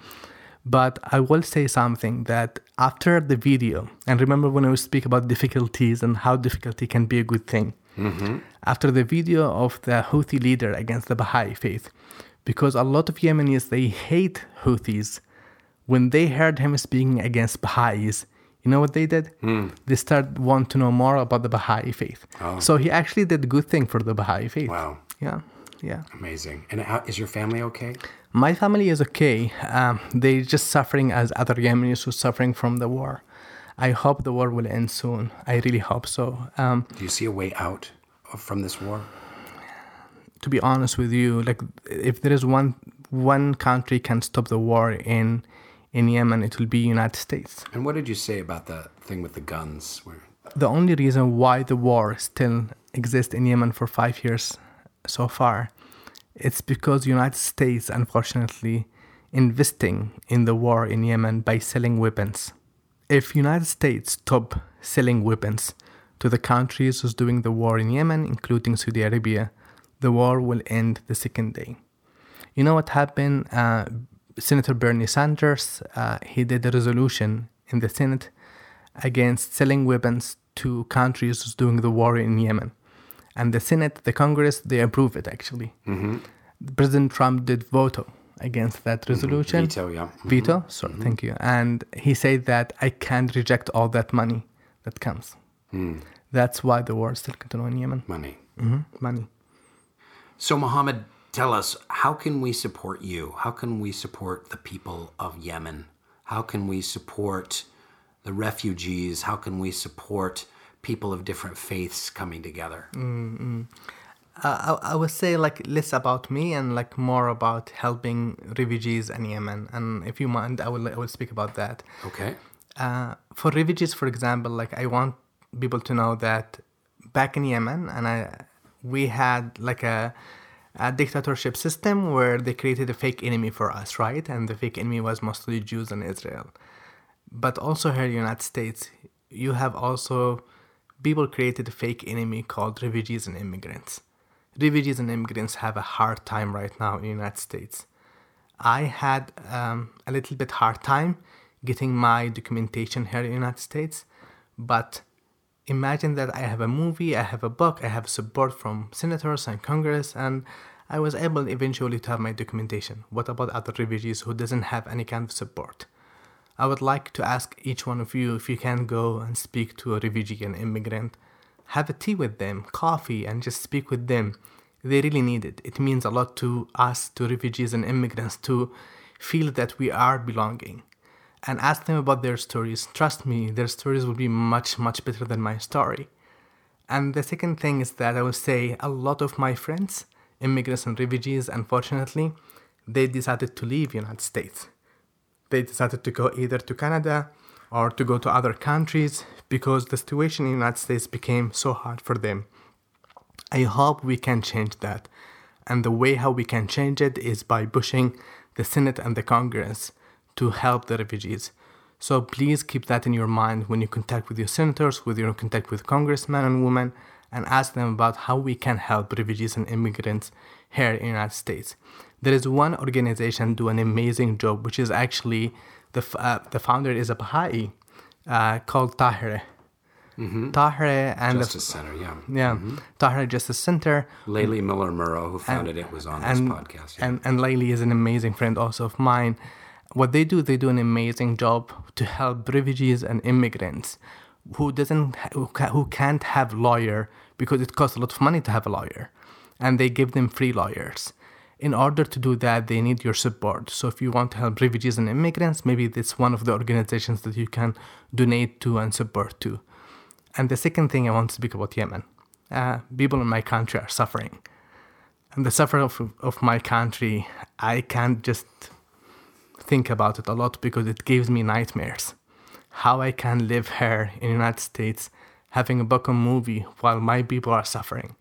But I will say something that after the video, and remember when I was speak about difficulties and how difficulty can be a good thing. Mm-hmm. After the video of the Houthi leader against the Baha'i faith, because a lot of Yemenis they hate Houthis, when they heard him speaking against Baha'is, you know what they did? They started want to know more about the Baha'i faith. Oh. So he actually did a good thing for the Baha'i faith. Wow. Yeah, yeah. Amazing. And how, is your family okay? My family is okay. Um, they're just suffering as other Yemenis who are suffering from the war. I hope the war will end soon. I really hope so. Um, Do you see a way out from this war? to be honest with you, like if there is one one country can stop the war in in Yemen, it will be United States. And what did you say about the thing with the guns? Where The only reason why the war still exists in Yemen for five years so far, it's because United States, unfortunately, investing in the war in Yemen by selling weapons. If United States stop selling weapons to the countries who's doing the war in Yemen, including Saudi Arabia, the war will end the second day. You know what happened? Uh, Senator Bernie Sanders, uh, he did a resolution in the Senate against selling weapons to countries doing the war in Yemen. And the Senate, the Congress, they approve it actually. President Trump did veto against that resolution. veto, yeah. Mhm. Veto, sorry, thank you. And he said that I can't reject all that money that comes. That's why the war is still continuing in Yemen. money. hmm Money. So, Mohammed, tell us, how can we support you? How can we support the people of Yemen? How can we support the refugees? How can we support people of different faiths coming together? Uh, I, I would say like less about me and like more about helping refugees in Yemen. And if you mind, I will I will speak about that. Okay. Uh, for refugees, for example, like I want people to know that back in Yemen, and I we had like a, a dictatorship system where they created a fake enemy for us, right? And the fake enemy was mostly Jews and Israel. But also here in the United States, you have also people created a fake enemy called refugees and immigrants. Refugees and immigrants have a hard time right now in the United States. I had um, a little bit hard time getting my documentation here in the United States, but imagine that I have a movie, I have a book, I have support from senators and Congress, and I was able eventually to have my documentation. What about other refugees who doesn't have any kind of support? I would like to ask each one of you if you can go and speak to a refugee and immigrant, have a tea with them, coffee, and just speak with them. They really need it. It means a lot to us, to refugees and immigrants, to feel that we are belonging. And ask them about their stories. Trust me, their stories will be much, much better than my story. And the second thing is that I would say a lot of my friends, immigrants and refugees, unfortunately, they decided to leave United States they decided to go either to Canada or to go to other countries because the situation in the United States became so hard for them. I hope we can change that. And the way how we can change it is by pushing the Senate and the Congress to help the refugees. So please keep that in your mind when you contact with your senators, with your contact with congressmen and women, and ask them about how we can help refugees and immigrants here in the United States. There is one organization do an amazing job, which is actually the uh, the founder is a Baha'i uh, called Tahirih. Tahirih and Justice Center, yeah. the, yeah Tahirih Justice Center Layli Miller-Muro, who founded it, was on this podcast. Yeah. And and Layli is an amazing friend also of mine. What they do, they do an amazing job to help refugees and immigrants who doesn't who, can't have lawyer because it costs a lot of money to have a lawyer, and they give them free lawyers. In order to do that, they need your support. So if you want to help refugees and immigrants, maybe that's one of the organizations that you can donate to and support to. And the second thing I want to speak about Yemen. uh, people in my country are suffering. And the suffering of, of my country, I can't just think about it a lot because it gives me nightmares. How I can live here in the United States having a a movie while my people are suffering.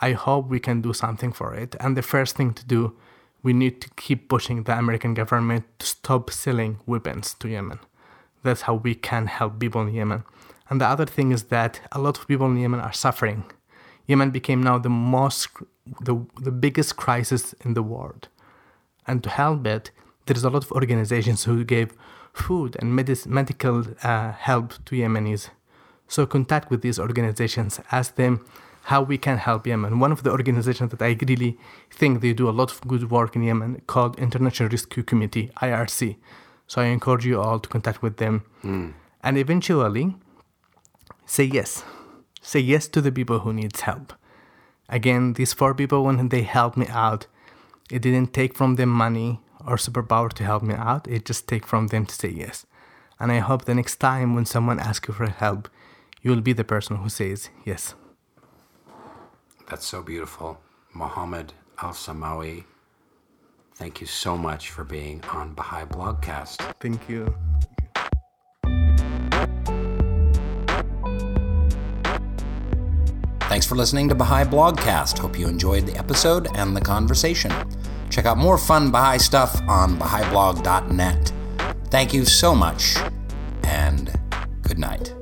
I hope we can do something for it. And the first thing to do, we need to keep pushing the American government to stop selling weapons to Yemen. That's how we can help people in Yemen. And the other thing is that a lot of people in Yemen are suffering. Yemen became now the most, the, the biggest crisis in the world. And to help it, there's a lot of organizations who gave food and medic- medical uh, help to Yemenis. So contact with these organizations, ask them how we can help Yemen. One of the organizations that I really think they do a lot of good work in Yemen called International Rescue Committee, IRC. So I encourage you all to contact with them. Mm. And eventually, say yes. Say yes to the people who needs help. Again, these four people, when they helped me out, it didn't take from them money or superpower to help me out. It just takes from them to say yes. And I hope the next time when someone asks you for help, you will be the person who says yes. That's so beautiful. Mohammed Al Samawi, thank you so much for being on Baha'i Blogcast. Thank you. Thanks for listening to Baha'i Blogcast. Hope you enjoyed the episode and the conversation. Check out more fun Baha'i stuff on Baha'iBlog.net. Thank you so much, and good night.